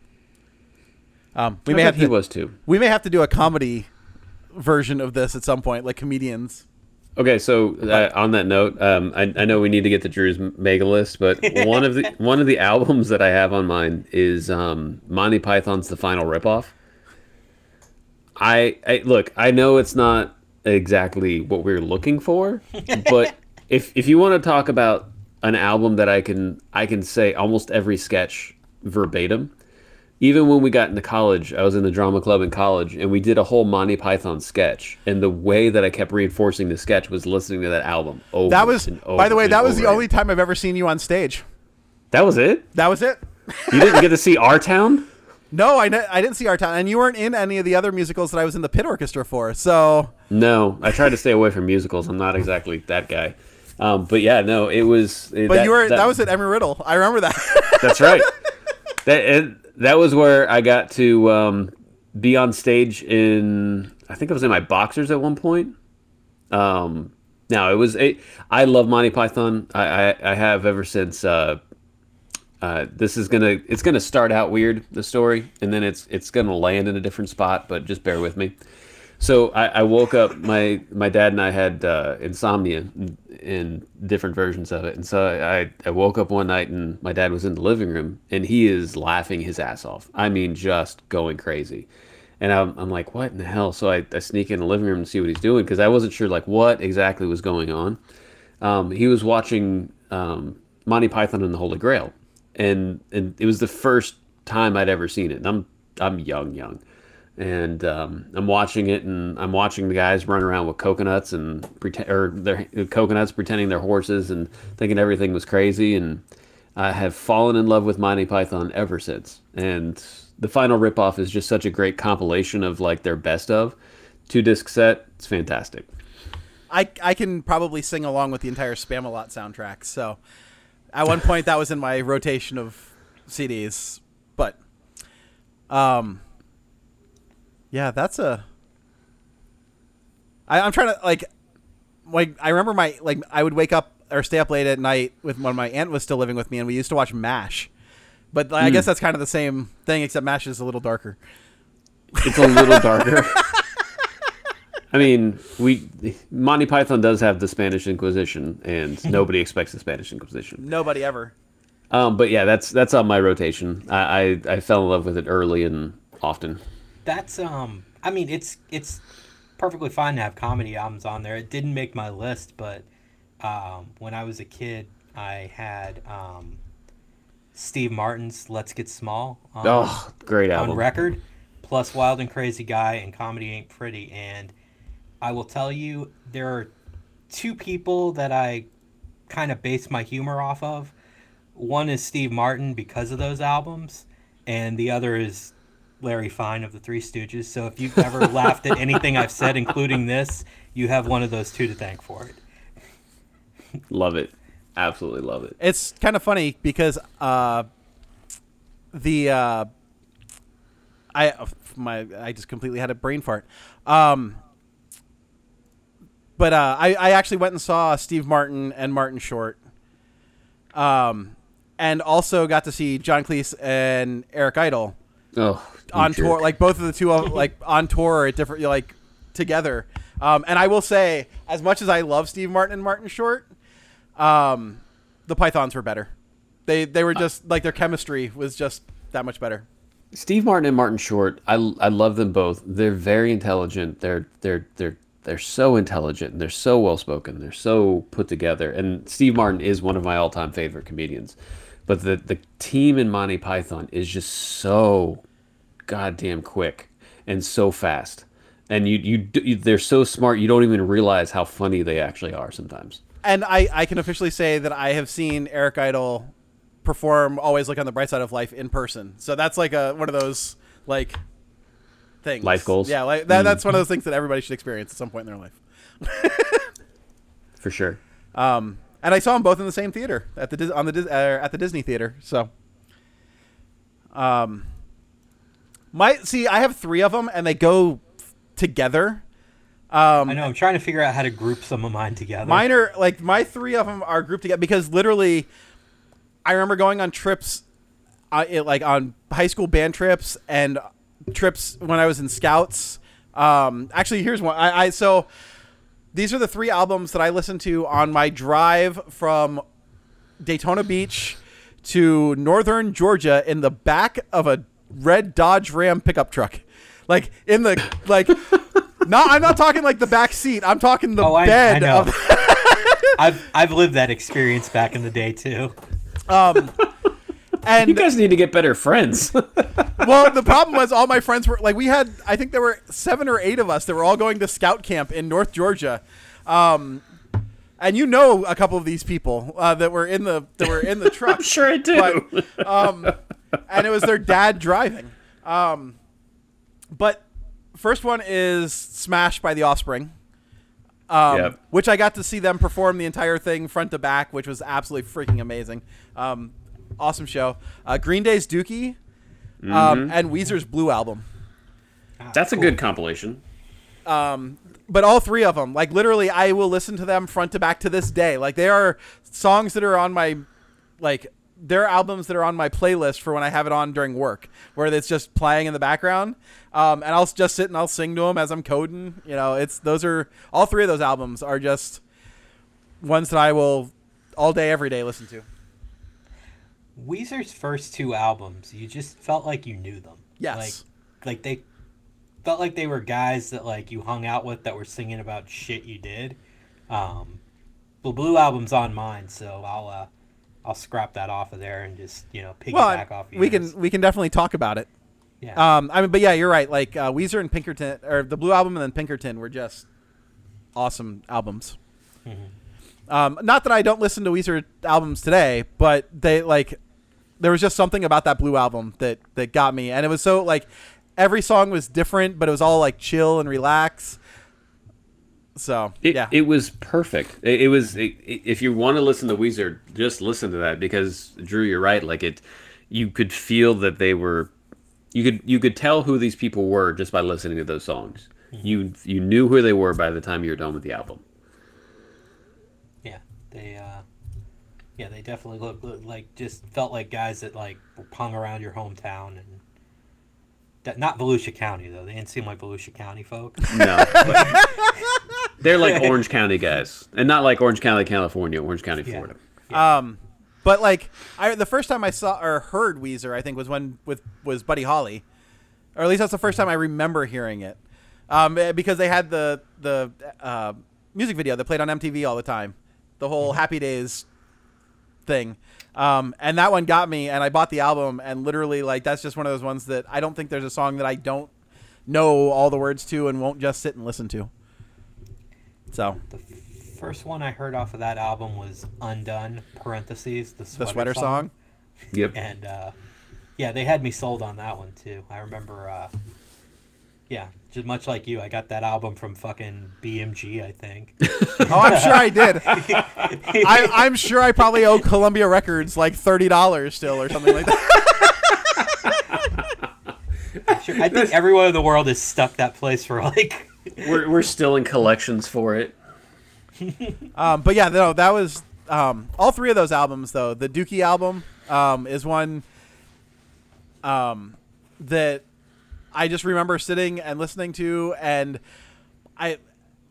Um, we I may have he to, was too. we may have to do a comedy version of this at some point, like comedians. Okay, so uh, on that note, um, I, I know we need to get to Drew's mega list, but (laughs) one of the one of the albums that I have on mine is um, Monty Python's The Final Ripoff. I, I look, I know it's not exactly what we are looking for, (laughs) but if if you want to talk about an album that I can I can say almost every sketch verbatim, even when we got into college, I was in the drama club in college, and we did a whole Monty Python sketch. And the way that I kept reinforcing the sketch was listening to that album over. That was, and over by the way, that was the over only time I've ever seen you on stage. That was it. That was it. You didn't get to see (laughs) Our Town. No, I, ne- I didn't see our town, and you weren't in any of the other musicals that I was in the pit orchestra for. So No, I tried to stay away from musicals. I'm not exactly that guy. Um, but yeah, no, it was. But you were that, was at Embry-Riddle. I remember that. (laughs) That's right. that it, that was where I got to um, be on stage in I think I was in my boxers at one point. Um, now it was a, I love Monty Python. I, I, I have ever since. Uh, uh, this is gonna it's gonna start out weird the story, and then it's it's gonna land in a different spot. But just bear with me. So I, I woke up. My my dad and I had uh, insomnia in, in different versions of it, and so I I woke up one night and my dad was in the living room and he is laughing his ass off. I mean, just going crazy. And I'm, I'm like, what in the hell? So I, I sneak in the living room and see what he's doing because I wasn't sure like what exactly was going on. Um, he was watching um, Monty Python and the Holy Grail, and and it was the first time I'd ever seen it. And I'm I'm young, young, and um, I'm watching it, and I'm watching the guys run around with coconuts and pretend or their coconuts pretending they're horses and thinking everything was crazy, and I have fallen in love with Monty Python ever since. And the final ripoff is just such a great compilation of like their best of two disc set. It's fantastic. I I can probably sing along with the entire Spamalot soundtrack. So at one point that was in my rotation of CDs, but um yeah, that's a I, I'm trying to like like I remember my like I would wake up or stay up late at night with when my aunt was still living with me and we used to watch MASH. But like, I guess that's kind of the same thing except MASH is a little darker. It's a little darker. (laughs) I mean, we Monty Python does have the Spanish Inquisition, and (laughs) nobody expects the Spanish Inquisition. Nobody ever. Um, but yeah, that's that's on my rotation. I, I I fell in love with it early and often. That's um. I mean, it's it's perfectly fine to have comedy albums on there. It didn't make my list, but um, when I was a kid, I had um, Steve Martin's "Let's Get Small" on, Oh, great album on record, plus "Wild and Crazy Guy" and "Comedy Ain't Pretty." And I will tell you, there are two people that I kind of base my humor off of. One is Steve Martin because of those albums, and the other is Larry Fine of the Three Stooges. So if you've ever (laughs) laughed at anything I've said, including this, you have one of those two to thank for it. Love it, absolutely love it. It's kind of funny because uh, the uh, I my I just completely had a brain fart. Um, but uh, I I actually went and saw Steve Martin and Martin Short. Um, and also got to see John Cleese and Eric Idle Oh, on jerk. tour, like both of the two of like on tour at different like together. Um, and I will say, as much as I love Steve Martin and Martin Short, um, the Pythons were better. They they were just like their chemistry was just that much better. Steve Martin and Martin Short, I, I love them both. They're very intelligent. They're they're they're they're so intelligent and they're so well spoken. They're so put together. And Steve Martin is one of my all time favorite comedians. But the the team in Monty Python is just so goddamn quick and so fast. And you, you you they're so smart you don't even realize how funny they actually are sometimes. And I I can officially say that I have seen Eric Idle perform "Always Look on the Bright Side of Life" in person. So that's like a one of those like things. Life goals? Yeah, like that, that's one of those things that everybody should experience at some point in their life. For sure. Um, and I saw them both in the same theater at the on the uh, at the Disney theater. So, um, my see, I have three of them, and they go together. Um, I know. I'm trying to figure out how to group some of mine together. Mine are like my three of them are grouped together because literally, I remember going on trips, uh, it, like on high school band trips and trips when I was in scouts. Um, actually, here's one. I, I so these are the three albums that I listened to on my drive from Daytona Beach to northern Georgia in the back of a red Dodge Ram pickup truck. Like in the like (laughs) not I'm not talking like the back seat. I'm talking the Oh, I- I bed know. of (laughs) I've I've lived that experience back in the day too. um and You guys need to get better friends. (laughs) well the problem was all my friends were like we had I think there were 7 or 8 of us that were all going to scout camp in North Georgia. Um and you know a couple of these people uh, that were in the that were in the (laughs) truck. I'm sure I do. But, um, and it was their dad driving. Um, but first one is Smash by The Offspring, um, Yep. which I got to see them perform the entire thing front to back, which was absolutely freaking amazing. Um, awesome show. Uh, Green Day's Dookie um, and Weezer's Blue album. That's a good compilation. but all three of them, like literally, I will listen to them front to back to this day. Like they are songs that are on my, like they're albums that are on my playlist for when I have it on during work, where it's just playing in the background, um, and I'll just sit and I'll sing to them as I'm coding. You know, it's those are all three of those albums are just ones that I will all day, every day listen to. Weezer's first two albums, you just felt like you knew them. Yes. Like, like they felt like they were guys that like you hung out with that were singing about shit you did. Um, the Blue album's on mine, so I'll uh, I'll scrap that off of there and just you know piggyback Well, off. we can we can definitely talk about it. Yeah. Um, I mean, but yeah, you're right. Like uh, Weezer and Pinkerton, or the Blue album and then Pinkerton were just awesome albums. Um, not that I don't listen to Weezer albums today, but they like there was just something about that Blue album that that got me, and it was so like every song was different, but it was all like chill and relax. So It, yeah, it was perfect. It, it was. It, it- if you want to listen to Weezer, just listen to that because Drew, you're right. Like it, you could feel that they were. You could you could tell who these people were just by listening to those songs. You you knew who they were by the time you were done with the album. Yeah, they uh yeah, they definitely look, look like just felt like guys that like hung around your hometown and that, not Volusia County though. They didn't seem like Volusia County folk. (laughs) No, (laughs) they're like Orange County guys, and not like Orange County, California, Orange County, Yeah. Florida. Um, but like I the first time I saw or heard Weezer, I think was when with was Buddy Holly, or at least that's the first time I remember hearing it. Um, eh, because they had the the uh, music video that played on MTV all the time, the whole Happy Days thing. Um, and that one got me, and I bought the album, and literally like that's just one of those ones that I don't think there's a song that I don't know all the words to and won't just sit and listen to. So The first one I heard off of that album was Undone (parentheses the the sweater, sweater song. Yep. and uh, yeah, they had me sold on that one too. I remember, uh, yeah, just much like you, I got that album from fucking BMG, I think. (laughs) Oh, I'm sure I did. I, I'm sure I probably owe Columbia Records like thirty dollars still or something like that. (laughs) Sure, I think everyone in the world has stuck that place for like. (laughs) We're we're still in collections for it. Um, but yeah, no, that was um, all three of those albums though. The Dookie album um, is one um, that I just remember sitting and listening to, and I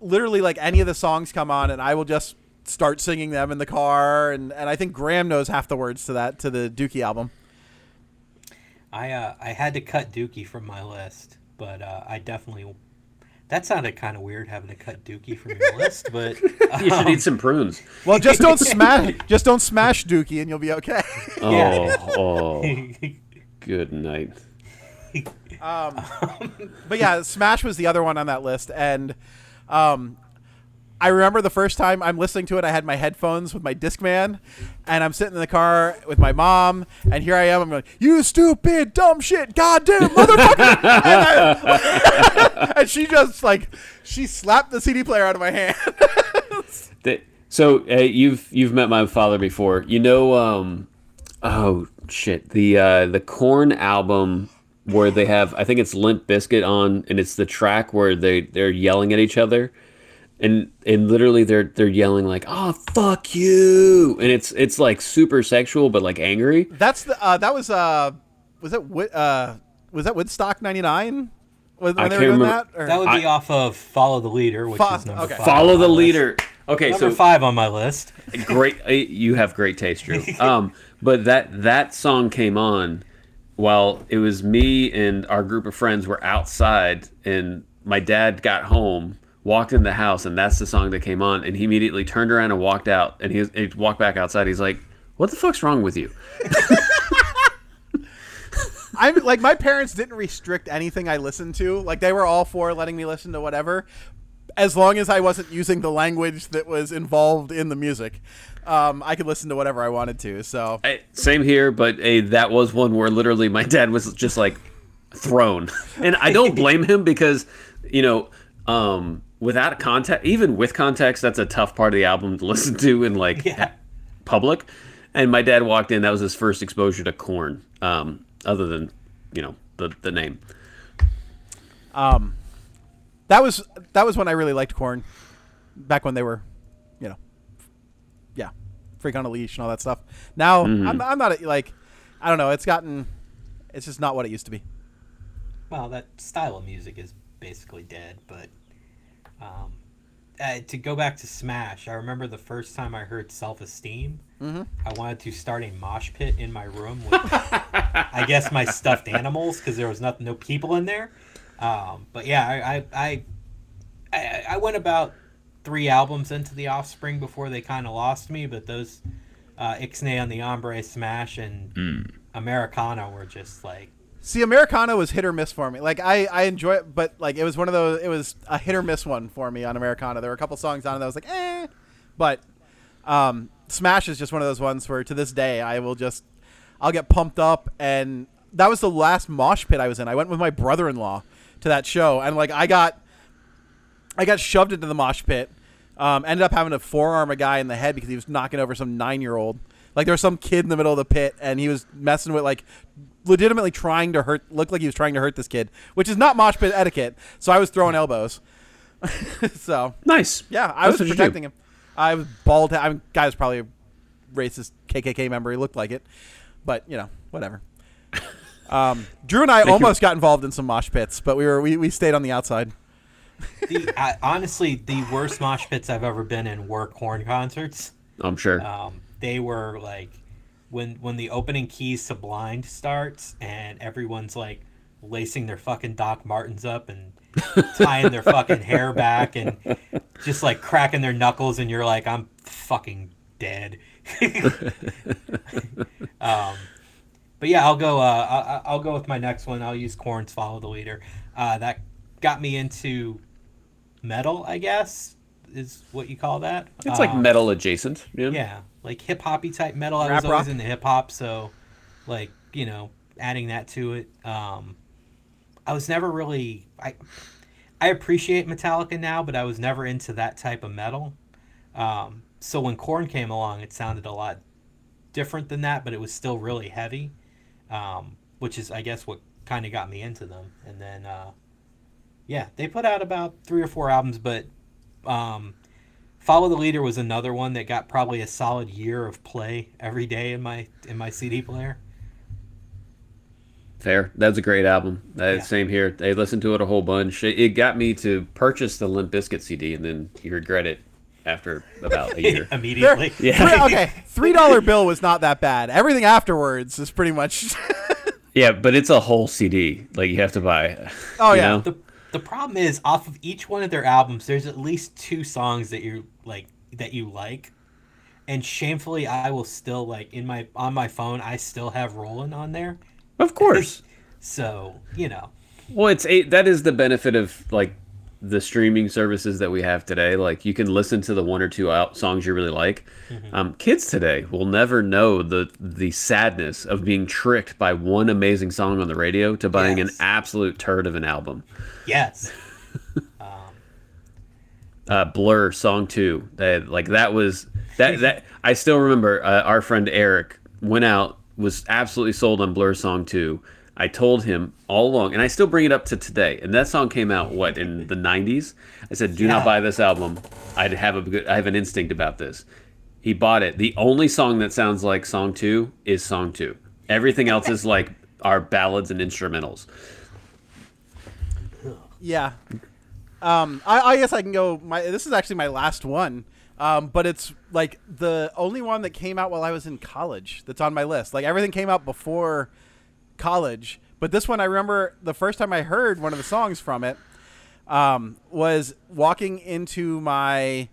literally like any of the songs come on, and I will just start singing them in the car, and, and I think Graham knows half the words to that to the Dookie album. I uh, I had to cut Dookie from my list, but uh, I definitely. That sounded kind of weird having to cut Dookie from your list, but (laughs) You should eat some prunes. Well, just don't (laughs) smash, just don't smash Dookie, and you'll be okay. Oh, oh, (laughs) good night. But yeah, Smash was the other one on that list, and um, I remember the first time I'm listening to it, I had my headphones with my Discman, and I'm sitting in the car with my mom, and here I am, I'm going, "You stupid, dumb shit, goddamn motherfucker!" and, I- (laughs) and she just like she slapped the CD player out of my hand. (laughs) So uh, you've you've met my father before. You know, um, oh shit, the uh, the Korn album where they have I think it's Limp Bizkit on, and it's the track where they they're yelling at each other, and and literally they're they're yelling like, "Oh fuck you," and it's it's like super sexual but like angry. That's the uh, that was uh was that Wood- uh was that Woodstock '99 when, I they were can't doing remember. that? Or- that would be I- off of "Follow the Leader," which Fo- is number okay. five. Follow the my list. leader. Okay, Number so five on my list. great uh, you have great taste drew (laughs) um but that that song came on while it was me and our group of friends were outside and my dad got home walked in the house and that's the song that came on and he immediately turned around and walked out and he, he walked back outside he's like what the fuck's wrong with you (laughs) I'm like my parents didn't restrict anything I listened to. Like they were all for letting me listen to whatever, as long as I wasn't using the language that was involved in the music. Um, I could listen to whatever I wanted to. So I, same here but hey, that was one where literally my dad was just like thrown (laughs) and i don't blame him because you know um without context even with context that's a tough part of the album to (laughs) listen to in like Yeah. public and my dad walked in that was his first exposure to Korn um other than you know the the name Um, that was that was when I really liked Korn. Back when they were, you know, yeah, Freak on a Leash and all that stuff. Now I'm, I'm not a, like, I don't know. It's gotten, it's just not what it used to be. Well, that style of music is basically dead, but um, uh, to go back to Smash, I remember the first time I heard Self Esteem, Mm-hmm. I wanted to start a mosh pit in my room with, (laughs) I guess, my stuffed animals because there was not, no people in there. Um, but yeah, I, I, I, I, I went about three albums into the Offspring before they kind of lost me, but those uh, Ixnay on the Hombre Smash and Americana were just like See, Americana was hit or miss for me. Like I, I enjoy it, but like it was one of those. It was a hit or miss one for me on Americana. There were a couple songs on it that was like, eh, but um, Smash is just one of those ones where to this day I will just, I'll get pumped up, and that was the last mosh pit I was in. I went with my brother-in-law to that show, and like I got, I got shoved into the mosh pit. Um, ended up having to forearm a guy in the head because he was knocking over some nine-year-old. Like there was some kid in the middle of the pit, and he was messing with like legitimately trying to hurt looked like he was trying to hurt this kid which is not mosh pit etiquette so i was throwing elbows (laughs) so Nice. yeah i That's was what you do. protecting him i was bald i mean guy was probably a racist kkk member he looked like it but you know whatever (laughs) um, drew and i you- almost got involved in some mosh pits but we were we, we stayed on the outside the, I, honestly, the worst mosh pits I've ever been in were Korn concerts. I'm sure. Um, they were like when when the opening keys to Blind starts and everyone's like lacing their fucking Doc Martens up and tying their fucking hair back and just like cracking their knuckles and you're like I'm fucking dead. (laughs) um, but yeah, I'll go. Uh, I'll, I'll go with my next one. I'll use Korn's "Follow the Leader." Uh, that got me into metal, I guess, is what you call that. it's like Um, metal adjacent. You know? yeah, like hip hoppy type metal. I Rap was always rock? into hip hop, so like you know, adding that to it. Um, I was never really I I appreciate Metallica now, but I was never into that type of metal. Um, so when Corn came along, it sounded a lot different than that, but it was still really heavy, um, which is I guess what kind of got me into them. And then uh, yeah, they put out about three or four albums, but um, Follow the Leader was another one that got probably a solid year of play every day in my in my CD player. Fair. That's a great album. Uh, Yeah. Same here. They listened to it a whole bunch. It, it got me to purchase the Limp Bizkit CD, and then you regret it after about a year. (laughs) Immediately. Three- (laughs) okay three dollar bill was not that bad everything afterwards is pretty much (laughs) yeah, but it's a whole CD. Like you have to buy. Oh, yeah. know? The the problem is off of each one of their albums, there's at least two songs that you like that you like. And shamefully, I will still like in my on my phone. I still have Rollin' on there, Of course. so you know. Well, it's a, that is the benefit of like the streaming services that we have today. Like you can listen to the one or two out songs you really like. Um, kids today will never know the the sadness of being tricked by one amazing song on the radio to buying Yes. an absolute turd of an album. Yes, (laughs) uh, Blur song two. That like that was that that (laughs) I still remember. Uh, our friend Eric went out was absolutely sold on Blur song two. I told him all along, and I still bring it up to today. And that song came out what in the '90s. I said, "Do Yeah. not buy this album. I'd have a good. I have an instinct about this." He bought it. The only song that sounds like song two is song two. Everything else is like our ballads and instrumentals. Yeah. Um, I, I guess I can go. My this is actually my last one, um, but it's like the only one that came out while I was in college. That's on my list. Like everything came out before college, but this one I remember the first time I heard one of the songs from it um, was walking into my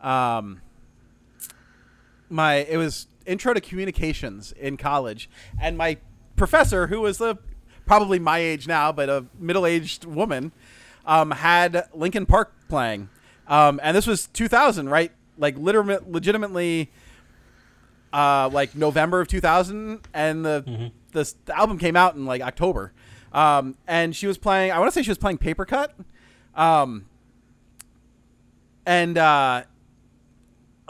um, my it was intro to communications in college, and my professor, who was the probably my age now, but a middle-aged woman, um, had Linkin Park playing, um, and this was 2000, right? Like literally, legitimately, uh, like November of 2000, and the this the album came out in like October, um, and she was playing. I want to say she was playing Paper Cut, um, and uh,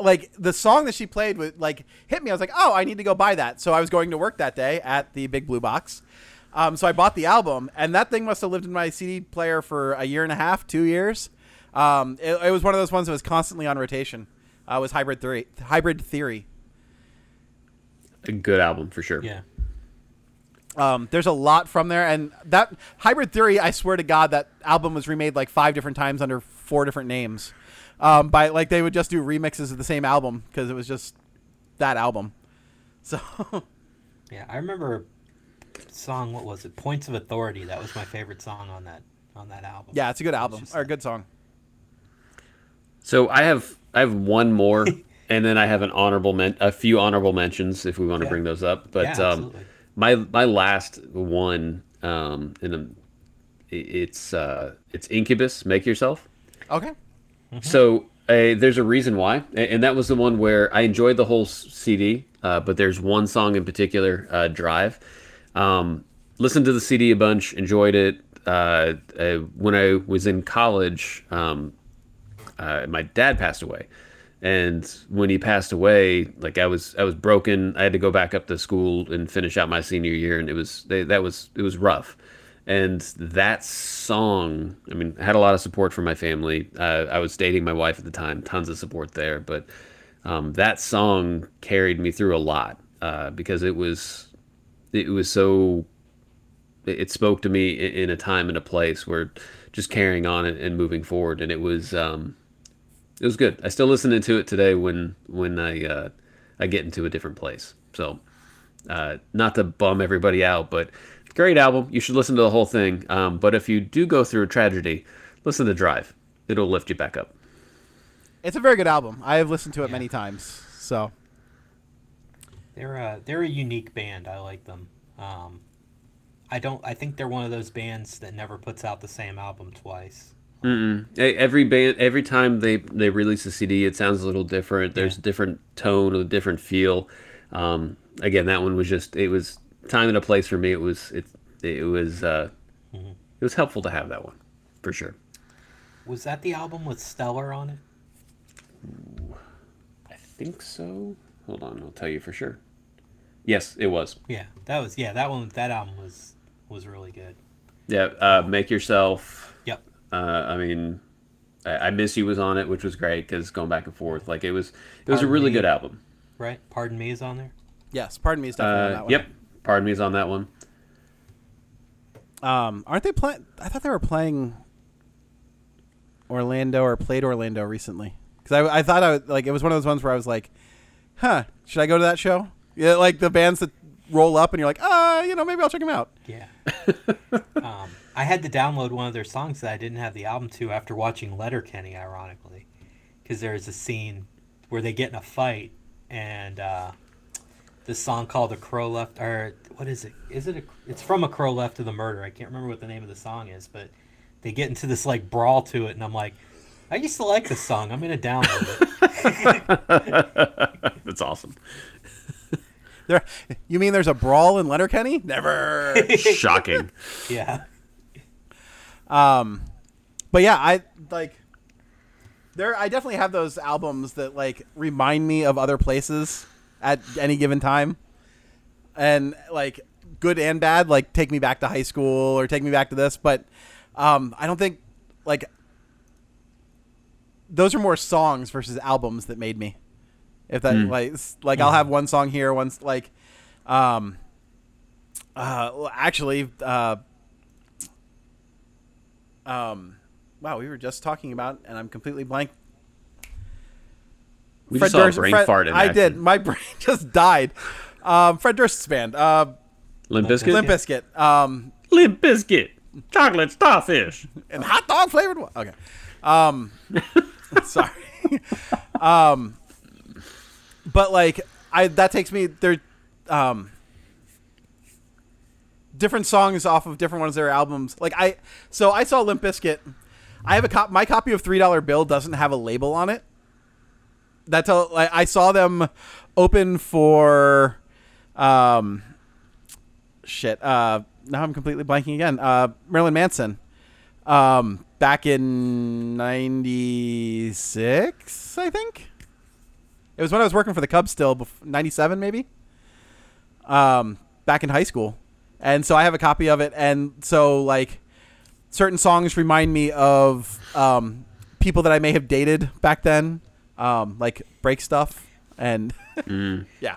like the song that she played would like hit me. I was like, oh, I need to go buy that. So I was going to work that day at the Big Blue Box, Um, so I bought the album, and that thing must have lived in my CD player for a year and a half, two years. Um, it, it was one of those ones that was constantly on rotation. Uh, it was Hybrid Theory. Hybrid Theory. A good album for sure. Yeah. Um, there's a lot from there, and that Hybrid Theory, I swear to God, that album was remade like five different times under four different names. Um, by like they would just do remixes of the same album because it was just that album. (laughs) So Yeah, I remember song what was it? Points of Authority. That was my favorite song on that on that album. yeah, it's a good album or a good song. So I have I have one more, (laughs) and then I have an honorable men- a few honorable mentions if we want to Yeah. bring those up. But Yeah, um, my my last one, um, in a, i- it's uh, it's Incubus. Make yourself. Okay. So uh, there's a reason why, and that was the one where I enjoyed the whole CD, uh, but there's one song in particular, uh, "Drive." Um, listened to the CD a bunch, enjoyed it. Uh, uh, when I was in college, um, uh, my dad passed away, and when he passed away, like I was, I was broken. I had to go back up to school and finish out my senior year, and it was they, that was it was rough. And that song, I mean, had a lot of support from my family. Uh, I was dating my wife at the time, tons of support there. But um, that song carried me through a lot uh, because it was, it was so it spoke to me in a time and a place where just carrying on and moving forward and it was um it was good i still listen to it today when when i uh i get into a different place so uh not to bum everybody out but great album you should listen to the whole thing um but if you do go through a tragedy listen to drive it'll lift you back up It's a very good album. I have listened to it many times. So They're a they're a unique band. I like them. Um, I don't. I think they're one of those bands that never puts out the same album twice. E- every band every time they they release a cd it sounds a little different there's Yeah. a different tone a different feel um again that one was just it was time and a place for me it was it it was uh it was helpful to have that one for sure Was that the album with Stellar on it? i think so hold on i'll tell you for sure yes it was Yeah, that was. Yeah, that one. That album was was really good. yeah uh make yourself. Uh i mean I I Miss You was on it, which was great because going back and forth, like it was, it was a really Me. good album. Right. Pardon me is on there. yes, pardon me, is definitely on Uh, that one. yep, pardon me is on that one. Um, aren't they playing? I thought they were playing Orlando or played Orlando recently. Because I, I thought I would, like it was one of those ones where I was like, "Huh, should I go to that show?" Yeah, like the bands that roll up and you're like, "Ah, you know, maybe I'll check them out." Yeah. (laughs) um, I had to download one of their songs that I didn't have the album to after watching Letterkenny, ironically, because there's a scene where they get in a fight and uh, this song called "A Crow Left" or what is it? Is it? A, it's from "A Crow Left of the Murder." I can't remember what the name of the song is, but they get into this like brawl to it, and I'm like, I used to like this song. I'm gonna download it. (laughs) That's awesome. There, you mean there's a brawl in Letterkenny? Never. (laughs) Shocking. yeah. But yeah, I like there. I definitely have those albums that like remind me of other places at any given time, and like good and bad. Like take me back to high school or take me back to this. But um, I don't think like those are more songs versus albums that made me. If that like s- like I'll have one song here, once like um uh actually uh um wow, we were just talking about and I'm completely blank. We just saw a brain Fred- fart in I did. My (laughs) brain just died. Um Fred Durst's band. Uh Limp Bizkit? Limp Bizkit. Um Limp Bizkit. Chocolate starfish. and hot dog flavored one. Okay. Um, (laughs) sorry. (laughs) um, but like I that takes me there. Um, different songs off of different ones of their albums. Like I, so I saw Limp Bizkit. I have a cop. My copy of Three Dollar Bill doesn't have a label on it. That's all. Like, I saw them open for, um, shit. Uh, now I'm completely blanking again. Uh, Marilyn Manson. Um, back in '96, I think. It was when I was working for the Cubs still, bef- '97 maybe. Um, back in high school, and so I have a copy of it. And so like certain songs remind me of um, people that I may have dated back then, um, like break stuff, and (laughs) yeah.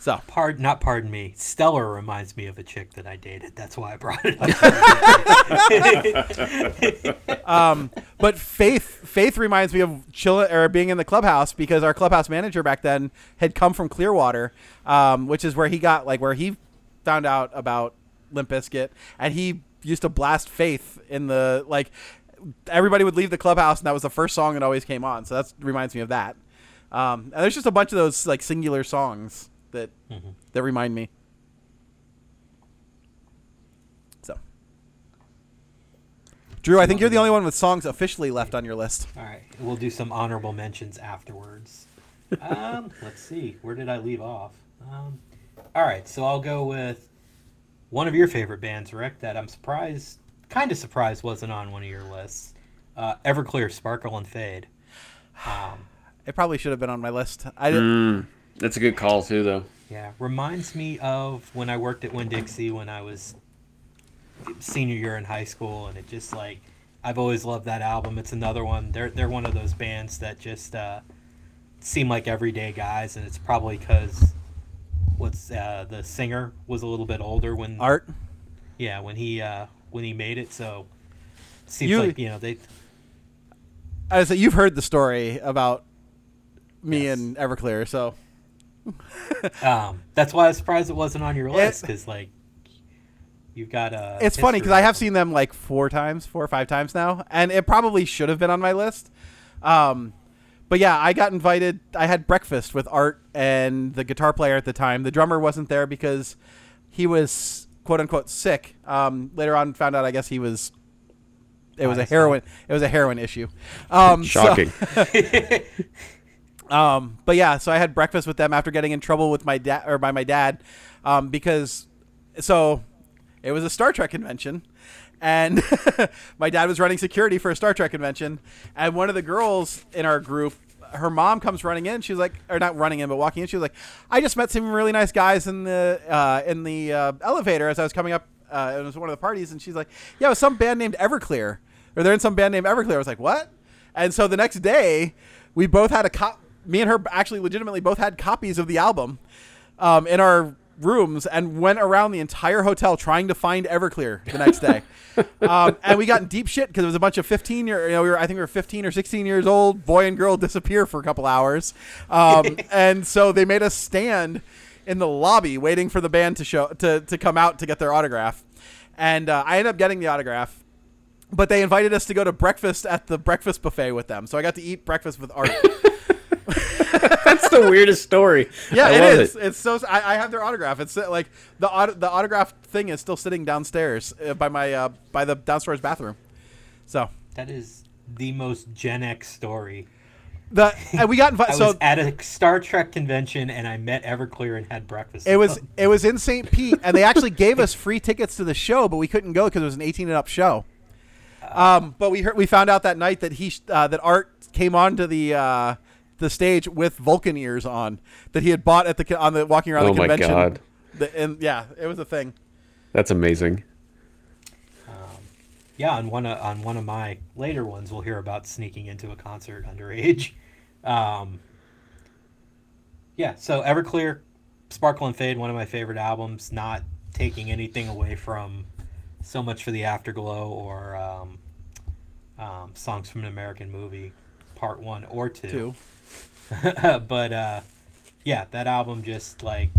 So Pardon, not pardon me. Stellar reminds me of a chick that I dated. That's why I brought it up. (laughs) but faith faith reminds me of chill or being in the clubhouse because our clubhouse manager back then had come from clearwater um, which is where he got like where he found out about limp Bizkit, and he used to blast faith in the like everybody would leave the clubhouse and that was the first song that always came on so that reminds me of that. Um, and there's just a bunch of those like singular songs that that remind me. So. Drew i think you're the only one with songs officially left on your list. All right, we'll do some honorable mentions afterwards. (laughs) Um, let's see, where did I leave off? Um, all right, so I'll go with one of your favorite bands, Rick. That I'm surprised, kind of surprised, wasn't on one of your lists. Uh, Everclear, Sparkle and Fade. Um, It probably should have been on my list. I didn't. That's a good call too, though. yeah, reminds me of when I worked at Winn Dixie when I was senior year in high school, and it just like I've always loved that album. It's another one. They're they're one of those bands that just uh, seem like everyday guys, and it's probably because what's uh, the singer was a little bit older when Art. yeah when he uh, when he made it. So seems You- like you know they I was you've heard the story about me Yes. and Everclear, so um, that's why I was surprised it wasn't on your list because like you've got a. it's funny because. I have seen them like four times, four or five times now, and it probably should have been on my list. Um, but yeah, I got invited. I had breakfast with Art and the guitar player at the time. The drummer wasn't there because he was quote unquote sick. Um, later on, found out I guess he was. It was a heroin. It was a heroin issue. Um, so- Shocking. (laughs) (laughs) Um, but yeah, so I had breakfast with them after getting in trouble with my dad or by my dad, um, because so it was a Star Trek convention, and (laughs) my dad was running security for a Star Trek convention, and one of the girls in our group. Her mom comes running in. She's like, or not running in, but walking in. She was like, "I just met some really nice guys in the uh, in the uh, elevator as I was coming up. Uh, it was one of the parties." And she's like, "Yeah, it was some band named Everclear, or they're in some band named Everclear." I was like, "What?" And so the next day, we both had a cop. Me and her actually legitimately both had copies of the album um, in our rooms and went around the entire hotel trying to find Everclear the next day. (laughs) um, and we got in deep shit because it was a bunch of 15 year, you know, we were, I think we were 15 or 16 years old, boy and girl disappear for a couple hours. Um, (laughs) and so they made us stand in the lobby waiting for the band to show, to, to come out to get their autograph. And uh, I ended up getting the autograph but they invited us to go to breakfast at the breakfast buffet with them. So I got to eat breakfast with Art. (laughs) That's the weirdest story. yeah, I it. It's so. I, I have their autograph. It's uh, like the auto, the autograph thing is still sitting downstairs uh, by my uh, by the downstairs bathroom. So That is the most Gen X story. the and we got (laughs) I invited. was So at a Star Trek convention and I met Everclear and had breakfast. it was them. (laughs) it was in St. Pete, and they actually gave us free tickets to the show, but we couldn't go because it was an 18 and up show. Um, but we heard we found out that night that he uh, that Art came onto the uh, the stage with Vulcan ears on that he had bought at the on the walking around Oh the my convention. God. The- and yeah, it was a thing. That's amazing. yeah. On one of, on one of my later ones, we'll hear about sneaking into a concert underage. Um, yeah. So Everclear, Sparkle and Fade, one of my favorite albums. Not taking anything away from so much for the Afterglow or um, um, songs from an American movie, part one or Too. (laughs) but uh, yeah, that album just like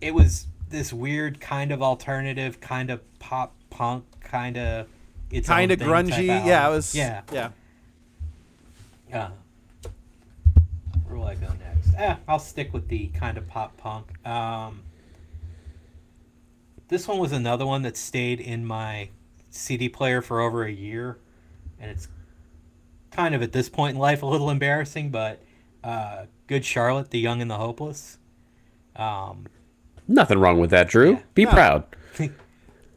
it was this weird kind of alternative, kind of pop punk, kind of it's Kind of grungy. Yeah, it was. yeah. yeah. Uh, where will I go next? Eh, I'll stick with the kind of pop punk. Um, this one was another one that stayed in my CD player for over a year, and it's kind of at this point in life a little embarrassing, but uh, Good Charlotte, The Young and the Hopeless. Um, Nothing wrong with that, Drew. Yeah. Be No. proud. (laughs)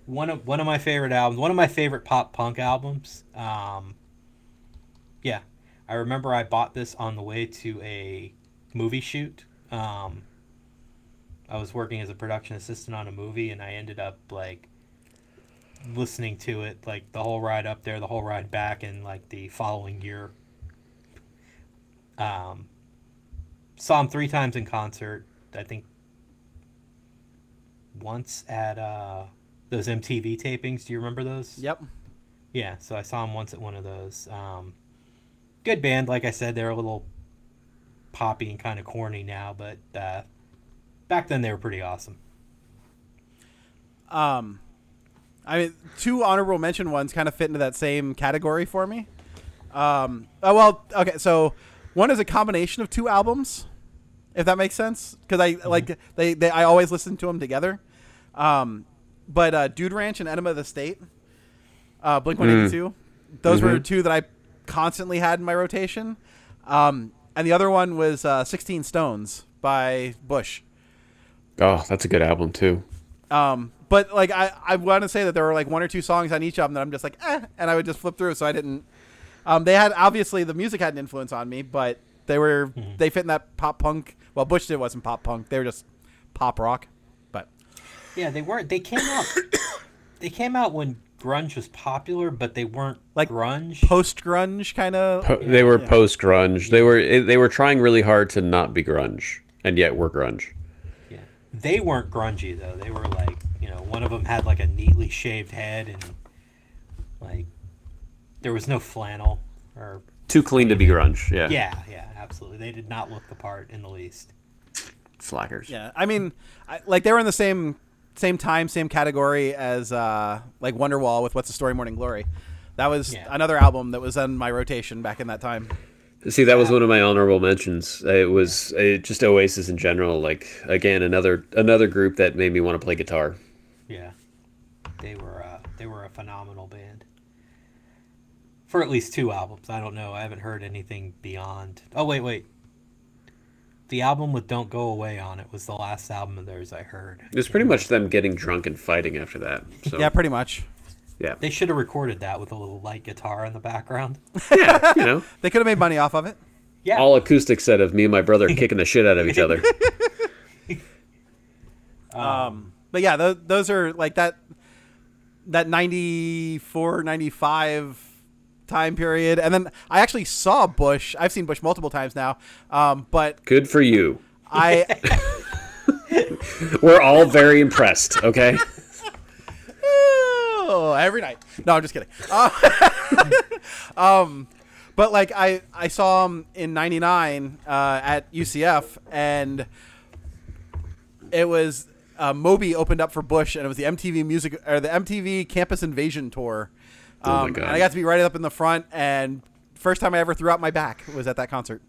one of one of my favorite albums, one of my favorite pop punk albums. Um, yeah, I remember I bought this on the way to a movie shoot. Um, I was working as a production assistant on a movie, and I ended up like listening to it like the whole ride up there, the whole ride back, and like the following year. Um, saw him three times in concert. I think once at uh, those MTV tapings. Do you remember those? Yep. Yeah, so I saw him once at one of those. Um, good band, like I said, they're a little poppy and kind of corny now, but uh, back then they were pretty awesome. Um, I mean, two honorable mention ones kind of fit into that same category for me. Um, oh well, okay. So one is a combination of two albums, if that makes sense, because I like they, they I always listen to them together. Um, but uh, Dude Ranch and Enema of the State, uh, Blink One Eighty Two, those were two that I constantly had in my rotation. Um, and the other one was uh, Sixteen Stones by Bush. Oh, that's a good album too. Um, but like I, I want to say that there were like one or two songs on each of them that I'm just like, eh, and I would just flip through. So I didn't. Um, they had obviously the music had an influence on me, but they were they fit in that pop punk. Well, Bush did wasn't pop punk; they were just pop rock. But Yeah, they weren't. They came out. (coughs) they came out when grunge was popular, but they weren't Like grunge. post grunge kind of. Po- they were post grunge. They were eh, they were trying really hard to not be grunge, and yet we're grunge. yeah, they weren't grungy though. They were like, you know, one of them had like a neatly shaved head and like there was no flannel or Too clean to be grunge. Yeah. yeah, yeah, absolutely. They did not look the part in the least. Slackers. Yeah, I mean, I, like they were in the same same time, same category as uh, like Wonderwall with "What's the Story, Morning Glory." That was Yeah. another album that was on my rotation back in that time. See, that was one of my honorable mentions. It was uh, just Oasis in general. Like again, another another group that made me want to play guitar. Yeah, they were uh, they were a phenomenal band for at least two albums. I don't know. I haven't heard anything beyond. Oh wait, wait. The album with "Don't Go Away" on it was the last album of theirs I heard. It was pretty much them getting drunk and fighting after that. So, Yeah, pretty much. yeah, They should have recorded that with a little light guitar in the background. (laughs) yeah, you know, (laughs) They could have made money off of it. Yeah, all acoustic set of me and my brother kicking the shit out of each other. (laughs) Um, but yeah, those, those are like that that 94, 95 time period. And then I actually saw Bush. I've seen Bush multiple times now. Um, but Good for you. I (laughs) (laughs) We're all very impressed. Okay. Every night. No, I'm just kidding. Uh, (laughs) um, but like I I saw him in '99 uh, at UCF, and it was uh, Moby opened up for Bush, and it was the MTV music or the MTV Campus Invasion tour. Um, Oh my God. And I got to be right up in the front, and first time I ever threw out my back was at that concert.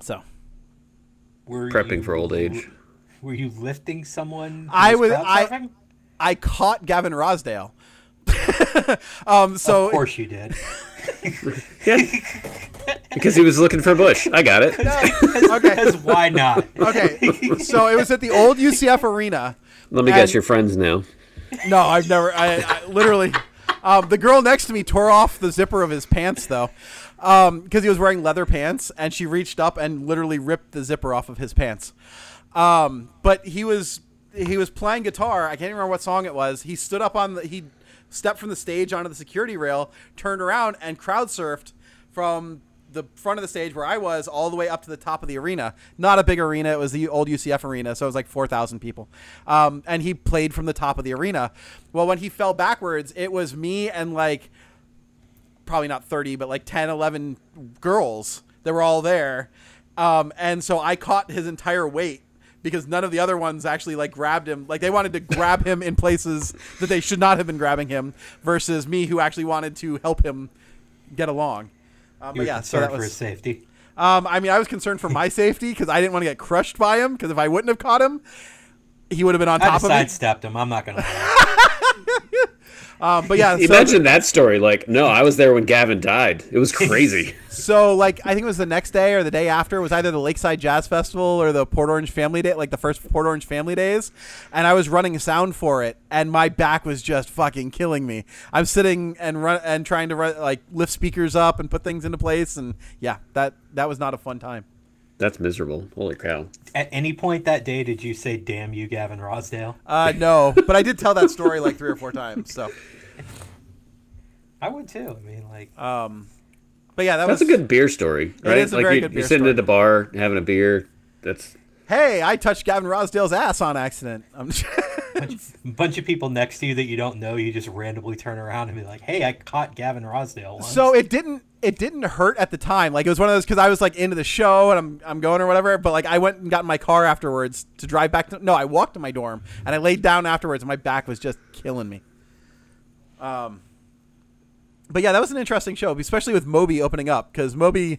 So were Prepping you- for old age. Were you lifting someone? I was- I- surfing? I caught Gavin Rossdale. (laughs) um, so of course you did. (laughs) Yeah. Because he was looking for Bush. I got it. (laughs) okay. Why not? Okay, so it was at the old UCF arena. Let me guess, your friends now. No, I've never. I, I literally. Um, the girl next to me tore off the zipper of his pants though, because he was wearing leather pants, and she reached up and literally ripped the zipper off of his pants. Um, but he was he was playing guitar. I can't even remember what song it was. He stood up on the he stepped from the stage onto the security rail, turned around, and crowd surfed from the front of the stage where I was all the way up to the top of the arena. Not a big arena; it was the old UCF arena, so it was like four thousand people. Um, and he played from the top of the arena. Well, when he fell backwards, it was me and like probably not 30 but like 10 11 girls that were all there um, and so i caught his entire weight because none of the other ones actually like grabbed him like they wanted to grab him in places that they should not have been grabbing him versus me who actually wanted to help him get along um, but yeah so concerned that for his safety. um, i mean i was concerned for my safety because i didn't want to get crushed by him because if i wouldn't have caught him he would have been on I top of me I sidestepped him. I'm not gonna. Um, but yeah so- Imagine that story. Like, no, I was there when Gavin died. It was crazy. (laughs) So like I think it was the next day or the day after it was either the Lakeside Jazz Festival or the Port Orange Family Day, like the first Port Orange Family Days, and I was running sound for it, and my back was just fucking killing me. I'm sitting and run and trying to run, like lift speakers up and put things into place, and yeah, that that was not a fun time. That's miserable. Holy cow. At any point that day, did you say "Damn you, Gavin Rossdale"? Uh, no, but I did tell that story like three or four times. So, I would too. I mean, like, but yeah, that That's was a good beer story, right? is a like very you, good you're sitting story. at the bar having a beer. That's Hey, I touched Gavin Rossdale's ass on accident. I'm a bunch of people next to you that you don't know, you just randomly turn around and be like, "Hey, I caught Gavin Rossdale." Once. so it didn't it didn't hurt at the time. Like it was one of those because I was like into the show and I'm I'm going or whatever. But like I went and got in my car afterwards to drive back. to No, I walked to my dorm and I laid down afterwards and my back was just killing me. Um, but yeah, that was an interesting show, especially with Moby opening up because Moby,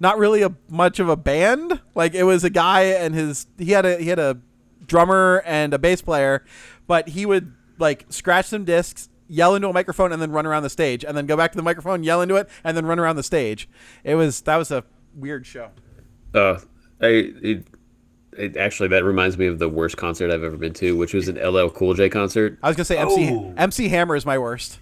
not really a much of a band. Like it was a guy and his he had a he had a drummer and a bass player, but he would like scratch some discs, yell into a microphone, and then run around the stage, and then go back to the microphone, yell into it, and then run around the stage. It was that was a weird show. uh, I it, it actually that reminds me of the worst concert I've ever been to, which was an LL Cool J concert. I was gonna say MC Oh. MC Hammer is my worst.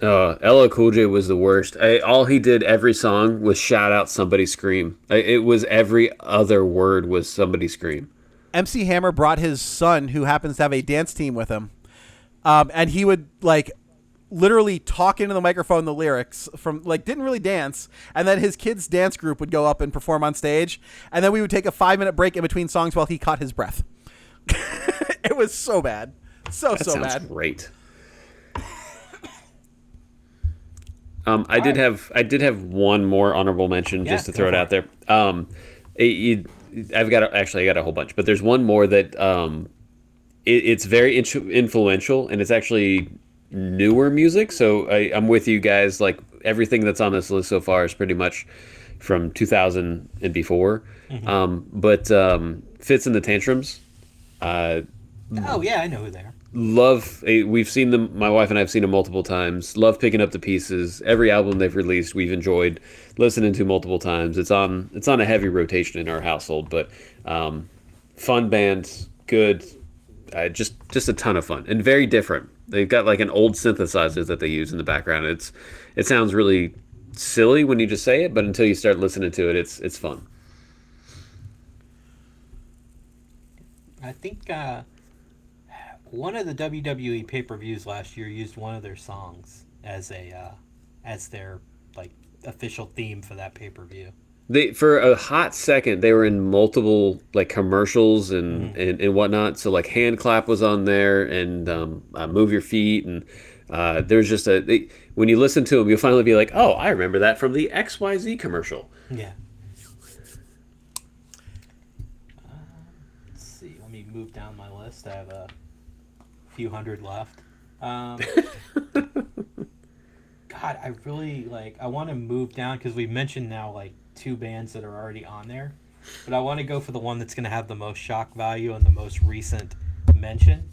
Uh, LL Cool J was the worst. I, all he did every song was shout out somebody scream. I, it was every other word was somebody scream. MC Hammer brought his son, who happens to have a dance team with him, um, and he would like literally talk into the microphone the lyrics from like didn't really dance, and then his kids' dance group would go up and perform on stage, and then we would take a five minute break in between songs while he caught his breath. (laughs) it was so bad, so That so bad. great. Um, I did have I did have one more honorable mention just to throw it out there. Um, it, you- I've got a, actually I got a whole bunch, but there's one more that um, it, it's very influential and it's actually newer music. So I, I'm with you guys. Like everything that's on this list so far is pretty much from 2000 and before. Um, but um, Fitz and the Tantrums. Uh, oh yeah, I know who they are. love eh, we've seen them my wife and i've seen them multiple times love picking up the pieces every album they've released we've enjoyed listening to multiple times it's on it's on a heavy rotation in our household but um, fun band good uh, just just a ton of fun and very different they've got like an old synthesizer that they use in the background it's it sounds really silly when you just say it but until you start listening to it it's it's fun I think uh, one of the WWE pay per views last year used one of their songs as a uh, as their like official theme for that pay per view. They for a hot second they were in multiple like commercials and and, and whatnot so like hand clap was on there and um, uh, move your feet and uh, there's just a they, when you listen to them you'll finally be like oh i remember that from the xyz commercial Yeah. Uh, let's see. Let me move down my list. I have a few hundred left. Um, (laughs) God, I really like. I want to move down because we mentioned now like two bands that are already on there, but I want to go for the one that's going to have the most shock value and the most recent mention.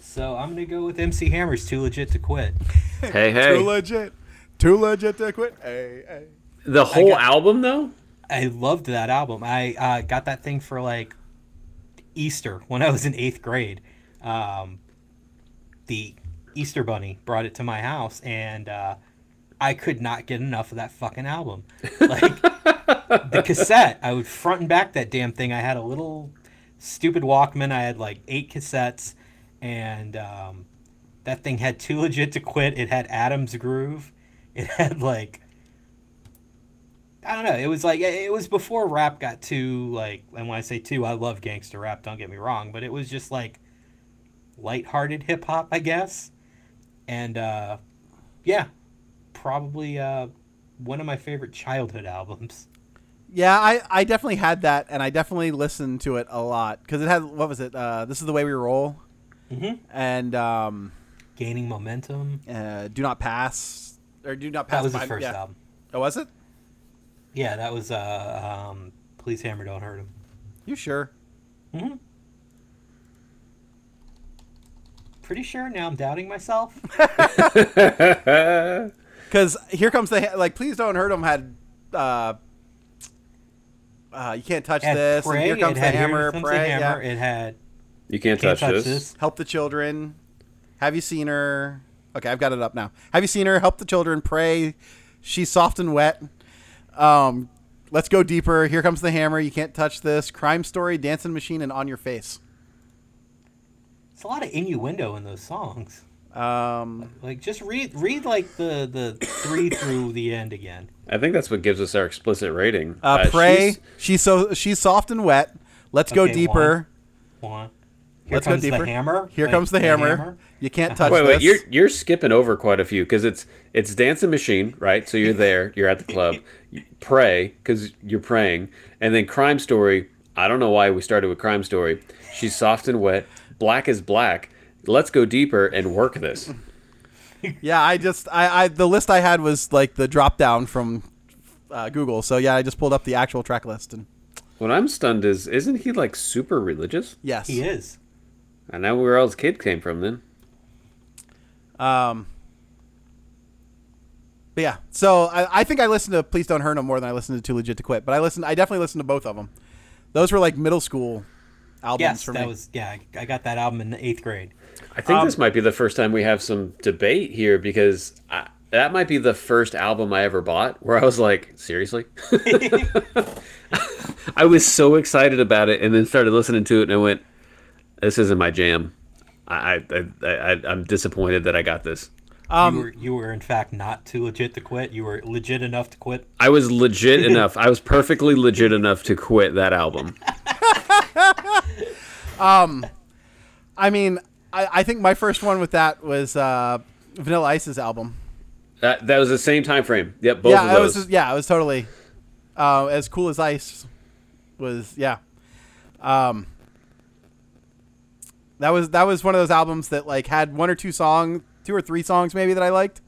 So I'm going to go with MC Hammer's "Too Legit to Quit." (laughs) hey hey Too legit, too legit to quit. Hey, hey. the whole got- album though I loved that album. I uh, got that thing for like Easter when I was in eighth grade. Um, the Easter Bunny brought it to my house, and uh, I could not get enough of that fucking album. Like the (laughs) cassette, I would front and back that damn thing. I had a little stupid Walkman. I had like eight cassettes, and um, that thing had too legit to quit. It had Addams Groove. It had like I don't know. It was like it was before rap got too like, and when I say too, I love gangster rap. Don't get me wrong, but it was just like lighthearted hip hop, I guess. And uh, yeah, probably uh, one of my favorite childhood albums. Yeah, I, I definitely had that, and I definitely listened to it a lot because it had what was it? Uh, this is the way we roll, Mhm. and um, Gaining momentum. uh, do not pass or do not pass. That pass. was his first yeah. album. Oh, was it? Yeah, that was uh, um, Please Hammer Don't Hurt Him. You sure? hmm Pretty sure now I'm doubting myself. (laughs) (laughs) Because here comes the ha- like. Please don't hurt him. Had uh, uh, you can't touch It had this. Pray, and here comes it the had Here hammer. Comes the Pray. Hammer, Yeah. It had you can't, Can't touch, Touch this. This. Help the children. Have you seen her? Okay, I've got it up now. Have you seen her? Help the children. Pray. She's soft and wet. Um, Let's go deeper. Here comes the hammer. You can't touch this. Crime story, dancing machine, and on your face. It's a lot of innuendo in those songs. Um, Like just read read like the the three through the end again. I think that's what gives us our explicit rating. uh, pray. she's- She's, so she's soft and wet. Let's go deeper. One. Here Let's comes go deeper. the hammer. Here Like, comes the, hammer. You can't (laughs) touch Wait, this. wait, you're you're skipping over quite a few because it's it's dancing machine, right? So you're there, you're at the club. (laughs) You pray because you're praying, and then crime story. I don't know why we started with crime story. She's soft and wet. Black is black. Let's go deeper and work this. (laughs) Yeah, I just I, I the list I had was like the drop down from uh, Google. So yeah, I just pulled up the actual track list and What I'm stunned is, isn't he like super religious? yes, He is. I know where all his kid came from then. Um, but yeah, so I, I think I listened to Please Don't Hurt No more than I listened to Too Legit to Quit. But I listened, I definitely listened to both of them. Those were like middle school albums Yes, for that me. was yeah. I- I got that album in the eighth grade. I think Um, this might be the first time we have some debate here because I, that might be the first album I ever bought where I was like, seriously? (laughs) I was so excited about it and then started listening to it and I went, this isn't my jam. I, I, I, I, I'm disappointed that I got this. Um, you were you were in fact not too legit to quit. You were legit enough to quit. I was legit (laughs) enough. I was perfectly legit enough to quit that album. (laughs) um, I mean, I, I think my first one with that was uh, Vanilla Ice's album. That, that was the same time frame. Yep, both yeah, of it those. was yeah, it was totally uh, as cool as ice. Was yeah. Um, that was that was one of those albums that like had one or two songs, two or three songs maybe that I liked.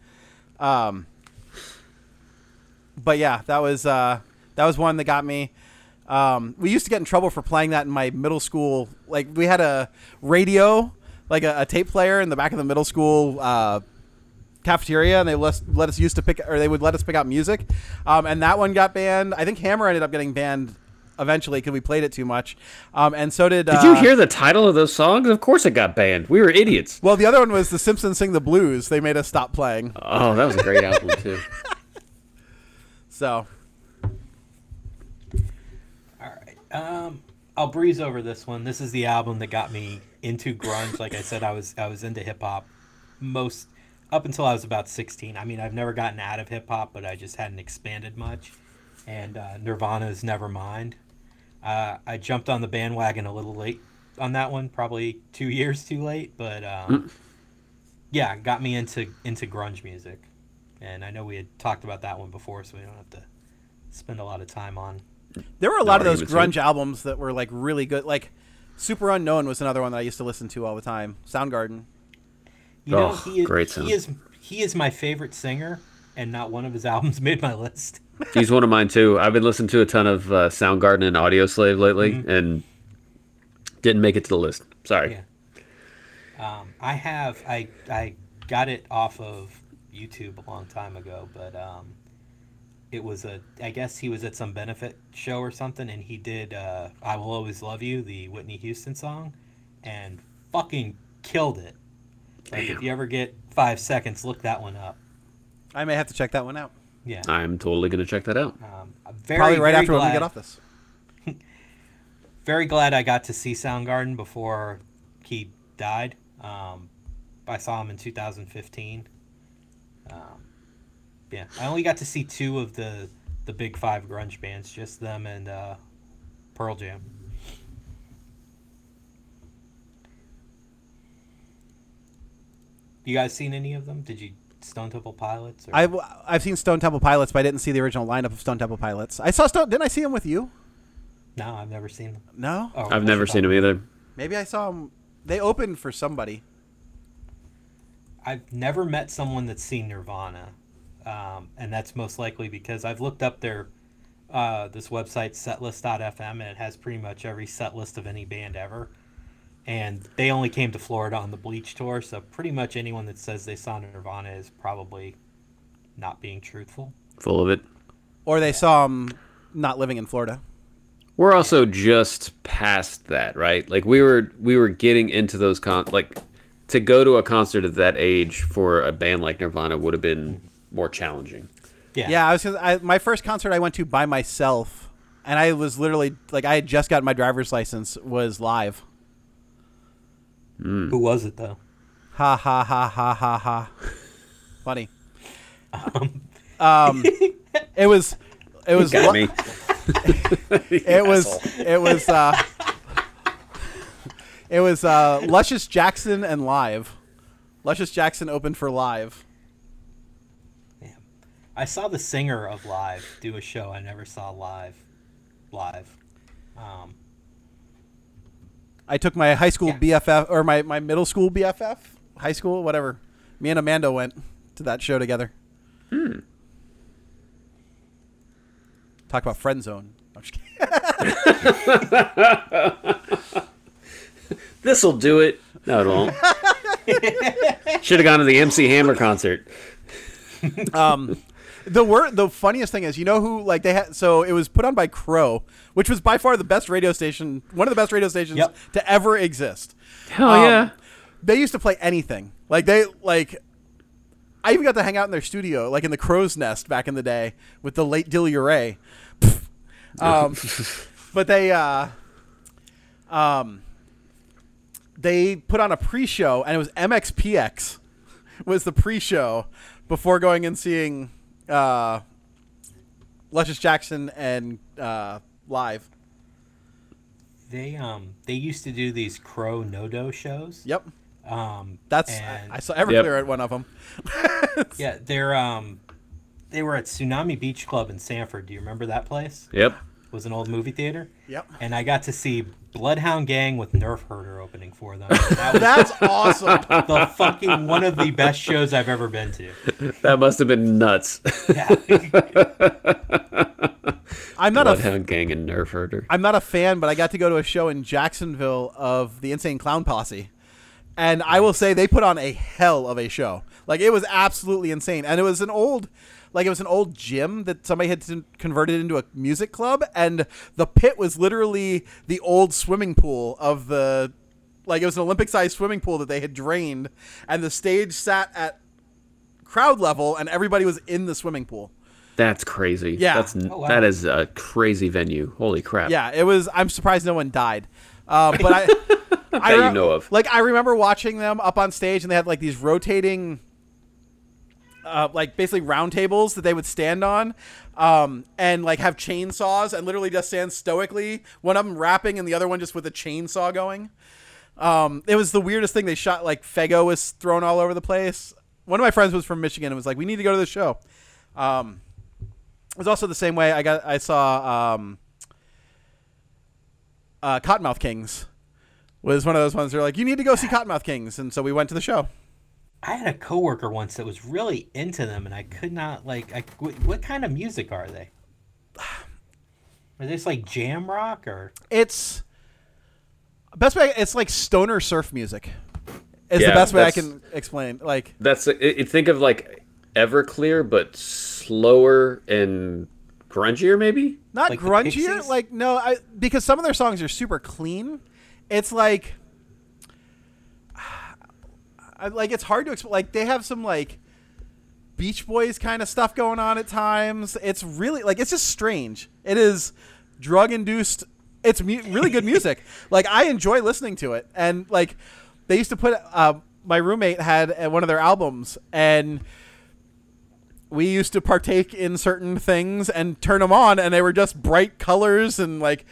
Um, but yeah, that was uh, that was one that got me. Um, we used to get in trouble for playing that in my middle school. Like we had a radio, like a, a tape player in the back of the middle school uh, cafeteria, and they let us, let us used to pick, or they would let us pick out music. Um, and that one got banned. I think Hammer ended up getting banned eventually because we played it too much. Um, and so did. Did uh, you hear the title of those songs? Of course it got banned. We were idiots. Well, the other one was The Simpsons Sing the Blues. They made us stop playing. Oh, that was a great album too. (laughs) So All right. Um, I'll breeze over this one. This is the album that got me into grunge. Like I said, I was I was into hip hop most up until I was about sixteen. I mean, I've never gotten out of hip hop, but I just hadn't expanded much. And uh, Nirvana's Nevermind. Uh, I jumped on the bandwagon a little late on that one, probably two years too late. But um, yeah, got me into into grunge music. And I know we had talked about that one before, so we don't have to spend a lot of time on there were a lot of those arguments grunge albums that were like really good. Like Superunknown was another one that I used to listen to all the time. Soundgarden. You know, Oh, he is, great sound. he is he is my favorite singer, and not one of his albums (laughs) made my list. He's one of mine too. I've been listening to a ton of uh, Soundgarden and Audioslave lately, and didn't make it to the list. Sorry. Yeah. Um, I have I I got it off of YouTube a long time ago, but um, it was a I guess he was at some benefit show or something, and he did uh, "I Will Always Love You," the Whitney Houston song, and fucking killed it. Like if you ever get five seconds, look that one up. I may have to check that one out. Yeah. I'm totally gonna check that out. Um, very, Probably right very after when we get off this. (laughs) very glad I got to see Soundgarden before he died. Um, I saw him in 2015. Um, yeah, I only got to see two of the the big five grunge bands, just them and uh, Pearl Jam. You guys seen any of them? Did you Stone Temple Pilots? Or... I've I've seen Stone Temple Pilots, but I didn't see the original lineup of Stone Temple Pilots. I saw Stone. Didn't I see them with you? no, I've never seen them. No. Oh, I've never seen them either. Maybe I saw them. They opened for somebody. I've never met someone that's seen Nirvana, um, and that's most likely because I've looked up their uh, this website setlist.fm and it has pretty much every set list of any band ever. And they only came to Florida on the Bleach tour, so pretty much anyone that says they saw Nirvana is probably not being truthful. Full of it. Or they saw him not living in Florida. We're also just past that, right? Like we were we were getting into those con like to go to a concert at that age for a band like Nirvana would have been more challenging. Yeah. Yeah, I was. I, my first concert I went to by myself, and I was literally like, I had just gotten my driver's license. Was live. Who was it though? Ha ha ha ha ha ha. Funny. Um, um (laughs) it was. It was. Got li- me. (laughs) (laughs) It was. It was. Uh, it was uh, Luscious Jackson and live. Luscious Jackson opened for live. I saw the singer of Live do a show I never saw live. Live. Um, I took my high school Yeah. BFF or my, my middle school BFF, high school, whatever. Me and Amanda went to that show together. Hmm. Talk about friend zone. I'm just kidding. (laughs) This'll do it. No, it won't. (laughs) Should have gone to the MC Hammer concert. The word, the funniest thing is, you know who like they had. So it was put on by Crow, which was by far the best radio station, one of the best radio stations Yep. to ever exist. Hell Um, yeah. They used to play anything. Like they like. I even got to hang out in their studio, like in the Crow's Nest back in the day, with the late Dilly Ray. um, (laughs) but they, uh, um, they put on a pre-show, and it was MXPX was the pre-show before going and seeing uh, Luscious Jackson and uh, live. they um they used to do these Crow No-Do shows. Yep, Um, that's and- I, I saw Everclear at one of them. (laughs) yeah, they're um they were at Tsunami Beach Club in Sanford. Do you remember that place? Yep. It was an old movie theater. Yep. And I got to see Bloodhound Gang with Nerf Herder opening for them. (laughs) That was That's awesome. the fucking one of the best shows I've ever been to. That must have been nuts. Yeah. (laughs) I'm not a Bloodhound Gang and Nerf Herder. I'm not a fan, but I got to go to a show in Jacksonville of the Insane Clown Posse. And I will say they put on a hell of a show. Like it was absolutely insane. And it was an old like it was an old gym that somebody had converted into a music club and the pit was literally the old swimming pool of the like it was an Olympic sized swimming pool that they had drained and the stage sat at crowd level and everybody was in the swimming pool. That's crazy. Yeah. That's Oh, wow. that is a crazy venue. Holy crap. Yeah, it was. I'm surprised no one died. Um, but I, (laughs) I That you know of. Like I remember watching them up on stage, and they had like these rotating, uh, like basically round tables that they would stand on, um, and like have chainsaws and literally just stand stoically. One of them rapping, and the other one just with a chainsaw going. Um, it was the weirdest thing. They shot like Faygo was thrown all over the place. One of my friends was from Michigan and was like, "We need to go to the show." Um, it was also the same way I got. I saw um, uh, Kottonmouth Kings was one of those ones. They're like, "You need to go see Kottonmouth Kings," and so we went to the show. I had a coworker once that was really into them, and I could not like. I, what, what kind of music are they? (sighs) Are they like jam rock or? It's best way. It's like stoner surf music. Is the best way I can explain. Like, That's it, it- think of like Everclear, but slower and grungier, maybe. not Like grungier. Like no, I because some of their songs are super clean. It's like, I, like it's hard to explain. Like they have some like Beach Boys kind of stuff going on at times. It's really like it's just strange. It is drug induced. It's mu- really good music. (laughs) like I enjoy listening to it, and like they used to put. Uh, my roommate had uh, one of their albums, and we used to partake in certain things and turn them on, and they were just bright colors and like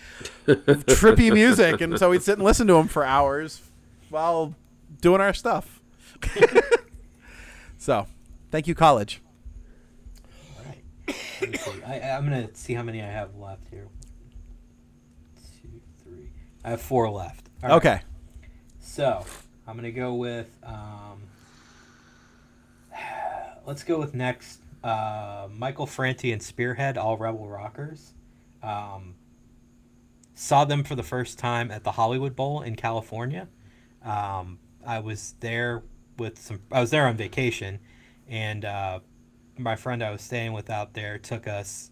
trippy music, and so we'd sit and listen to them for hours while doing our stuff. (laughs) so, thank you, college. Me see. (coughs) I, I'm gonna see how many I have left here. Two, three. I have four left. All right. Okay. So I'm gonna go with. Um, (sighs) let's go with next. Uh, Michael Franti and Spearhead, all Rebel Rockers. Um, saw them for the first time at the Hollywood Bowl in California. Um, I was there with some. I was there on vacation, and uh, my friend I was staying with out there took us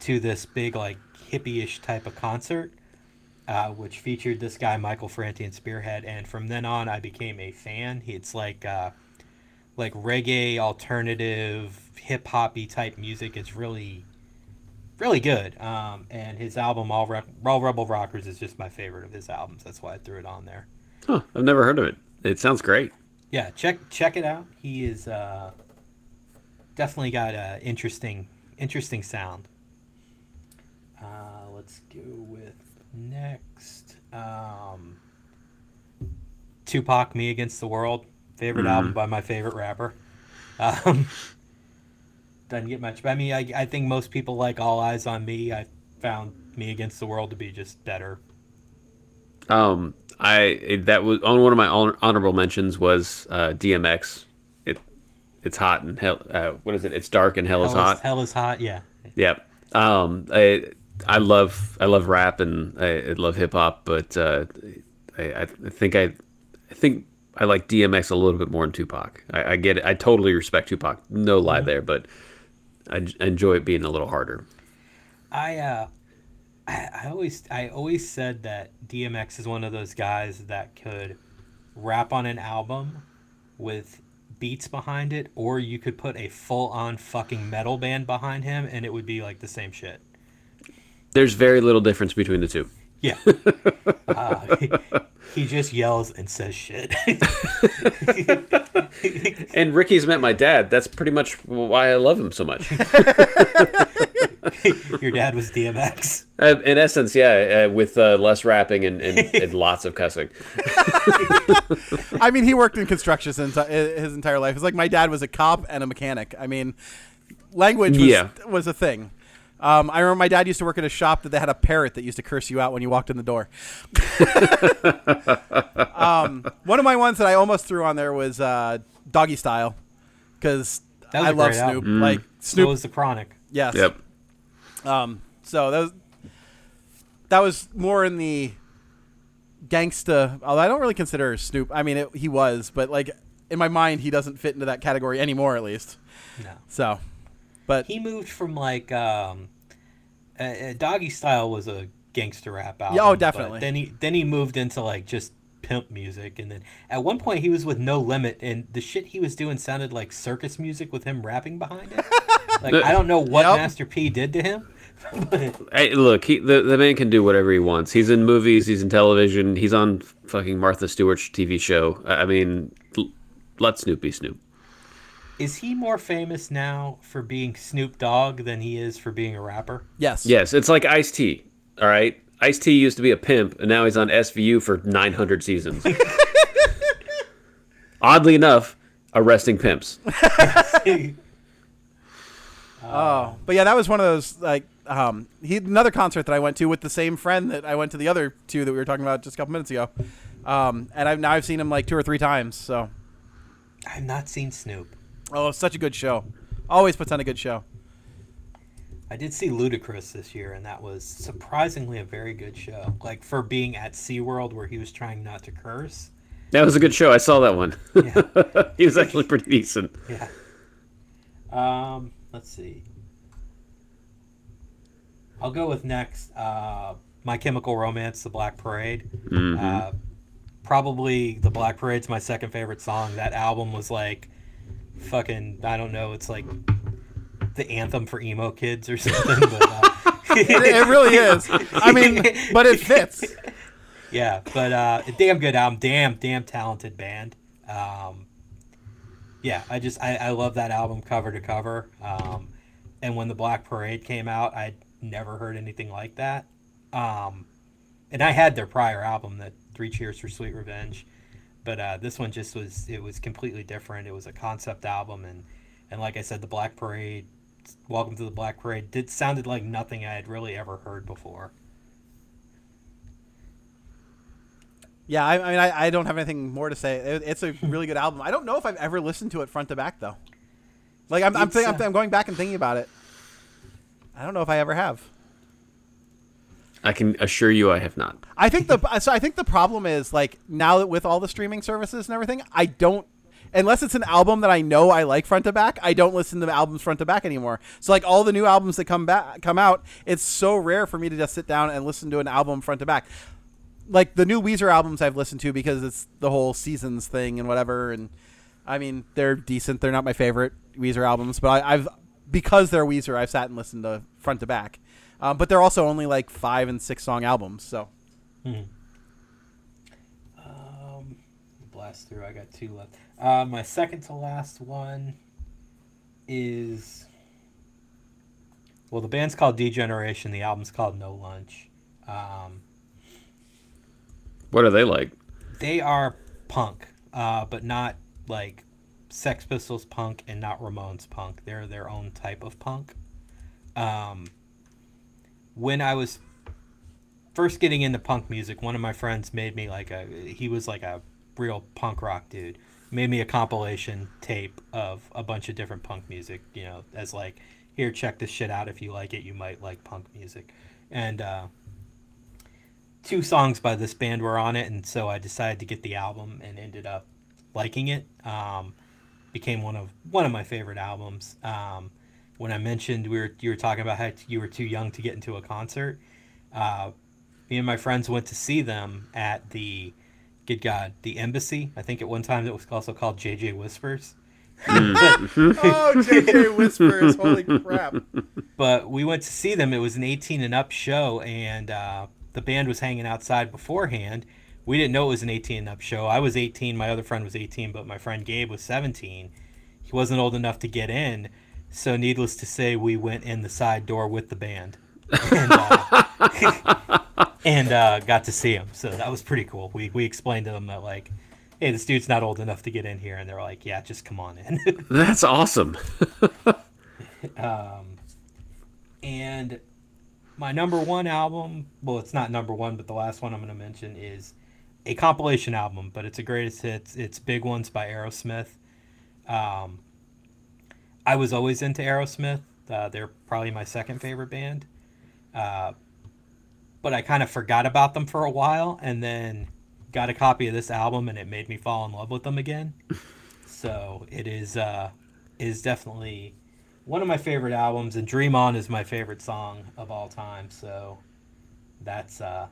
to this big like hippie-ish type of concert uh, which featured this guy Michael Franti and Spearhead, and from then on I became a fan. It's like uh, like reggae, alternative, hip hoppy type music. It's really, really good. Um, and his album All, Re- All Rebel Rockers is just my favorite of his albums. That's why I threw it on there. Huh, I've never heard of it. It sounds great. Yeah, check check it out. He is uh, definitely got a interesting interesting sound. Uh, let's go with next. Um, Tupac, "Me Against the World," favorite album by my favorite rapper. Um, (laughs) doesn't get much, but I mean, I, I think most people like "All Eyes on Me." I found "Me Against the World" to be just better. Um, I that was on one of my hon- mentions was uh, DMX. It it's hot and hell. Uh, what is it? It's dark and hell, is Hell hot. hell is hot. Yeah. Yep. Um, I I love I love rap and I, I love hip hop, but uh, I, I think I I think I like DMX a little bit more than Tupac. I, I get it. I totally respect Tupac. No lie Mm-hmm. there, but I enjoy it being a little harder. I uh I, I always I always said that DMX is one of those guys that could rap on an album with beats behind it or you could put a full on fucking metal band behind him and it would be like the same shit. There's very little difference between the two. Yeah. (laughs) uh, he, he just yells and says shit. (laughs) And Ricky's met my dad. That's pretty much why I love him so much. (laughs) Your dad was DMX. Uh, in essence, yeah, uh, with uh, less rapping and, and, and lots of cussing. I mean, he worked in construction his, his entire life. It's like my dad was a cop and a mechanic. I mean, language was, Yeah. was a thing. Um, I remember my dad used to work at a shop that they had a parrot that used to curse you out when you walked in the door. (laughs) um, one of my ones that I almost threw on there was uh, Doggy Style because That was I a love Snoop. album. Like So Snoop, was the Chronic. yes. Yep. Um, so that was that was more in the gangsta. Although I don't really consider Snoop. I mean, it, he was, but like in my mind, he doesn't fit into that category anymore, at least. No. So, but He moved from like um uh, uh, Doggy Style was a gangster rap album. Yeah, oh, definitely. Then he then he moved into like just pimp music and then at one point he was with No Limit and the shit he was doing sounded like circus music with him rapping behind it. (laughs) like I don't know what Yep. Master P did to him. (laughs) but Hey, look, he, the the man can do whatever he wants. He's in movies, he's in television, he's on fucking Martha Stewart's TV show. I I mean, let Snoop be Snoop. Is he more famous now for being Snoop Dogg than he is for being a rapper? yes, Yes, it's like Ice T. All right, Ice T used to be a pimp, and now he's on SVU for 900 seasons. (laughs) Oddly enough, arresting pimps. (laughs) Oh, but yeah, that was one of those like um, he another concert that I went to with the same friend that I went to the other two that we were talking about just a couple minutes ago. Um, and I've now I've seen him like two or three times. So, I've not seen Snoop. Oh, such a good show. Always puts on a good show. I did see Ludacris this year, and that was surprisingly a very good show. Like for being at SeaWorld where he was trying not to curse. That was a good show. I saw that one. Yeah. (laughs) he was actually pretty decent. yeah. Um, let's see. I'll go with next. Uh, My Chemical Romance, The Black Parade. Uh, probably The Black Parade's my second favorite song. That album was like fucking, I don't know, it's like the anthem for emo kids or (laughs) something. but, uh, It, it really is. I mean, but it fits. (laughs) Yeah, but uh, a damn good album, damn damn talented band. Um, yeah, I just I, I love that album cover to cover. Um, and when the Black Parade came out, I'd never heard anything like that. Um, and I had their prior album, that Three Cheers for Sweet Revenge, but uh, this one just was it was completely different. It was a concept album, and and like I said, the Black Parade, Welcome to the Black Parade, did sounded like nothing I had really ever heard before. Yeah, I, I mean, I, I don't have anything more to say. It, it's a really good album. I don't know if I've ever listened to it front to back though. Like I'm, I'm, I'm, uh, I'm going back and thinking about it. I don't know if I ever have. I can assure you I have not. I think the so I think the problem is like now that with all the streaming services and everything, I don't unless it's an album that I know I like front to back, I don't listen to albums front to back anymore. So like all the new albums that come back come out, it's so rare for me to just sit down and listen to an album front to back. Like the new Weezer albums I've listened to because it's the whole seasons thing and whatever and I mean, they're decent. They're not my favorite Weezer albums, but I, I've because they're Weezer, I've sat and listened to front to back. Um, but they're also only like five and six song albums, so Um, blast through. I got two left. Uh, my second to last one is well, the band's called D Generation. The album's called No Lunch. Um, What are they like? they are punk, uh, but not like Sex Pistols punk and not Ramones punk. They're their own type of punk. Um, when I was first getting into punk music, one of my friends made me like a. He was like a real punk rock dude. Made me a compilation tape of a bunch of different punk music. You know, as like, here, check this shit out. If you like it, you might like punk music. And uh, two songs by this band were on it, and so I decided to get the album and ended up liking it. Um, became one of one of my favorite albums. Um, when I mentioned we were you were talking about how you were too young to get into a concert, uh, me and my friends went to see them at the good God the Embassy. I think at one time it was also called JJ Whispers. (laughs) (laughs) oh, JJ Whispers, holy (laughs) crap! but we went to see them. It was an 18 and up show, and uh, the band was hanging outside beforehand. We didn't know it was an 18 and up show. I was 18, my other friend was 18, but my friend Gabe was 17. He wasn't old enough to get in, so needless to say, we went in the side door with the band. And, (laughs) uh, and uh, got to see him. So that was pretty cool. We, we explained to them that, like, hey, this dude's not old enough to get in here. And they're like, yeah, just come on in. (laughs) That's awesome. (laughs) um, And my number one album, well, it's not number one, but the last one I'm going to mention is a compilation album, but it's a greatest hits. It's Big Ones by Aerosmith. Um, I was always into Aerosmith. Uh, they're probably my second favorite band. Uh, but I kind of forgot about them for a while and then got a copy of this album and it made me fall in love with them again. (laughs) so it is uh, is definitely one of my favorite albums, and Dream On is my favorite song of all time. So that's uh,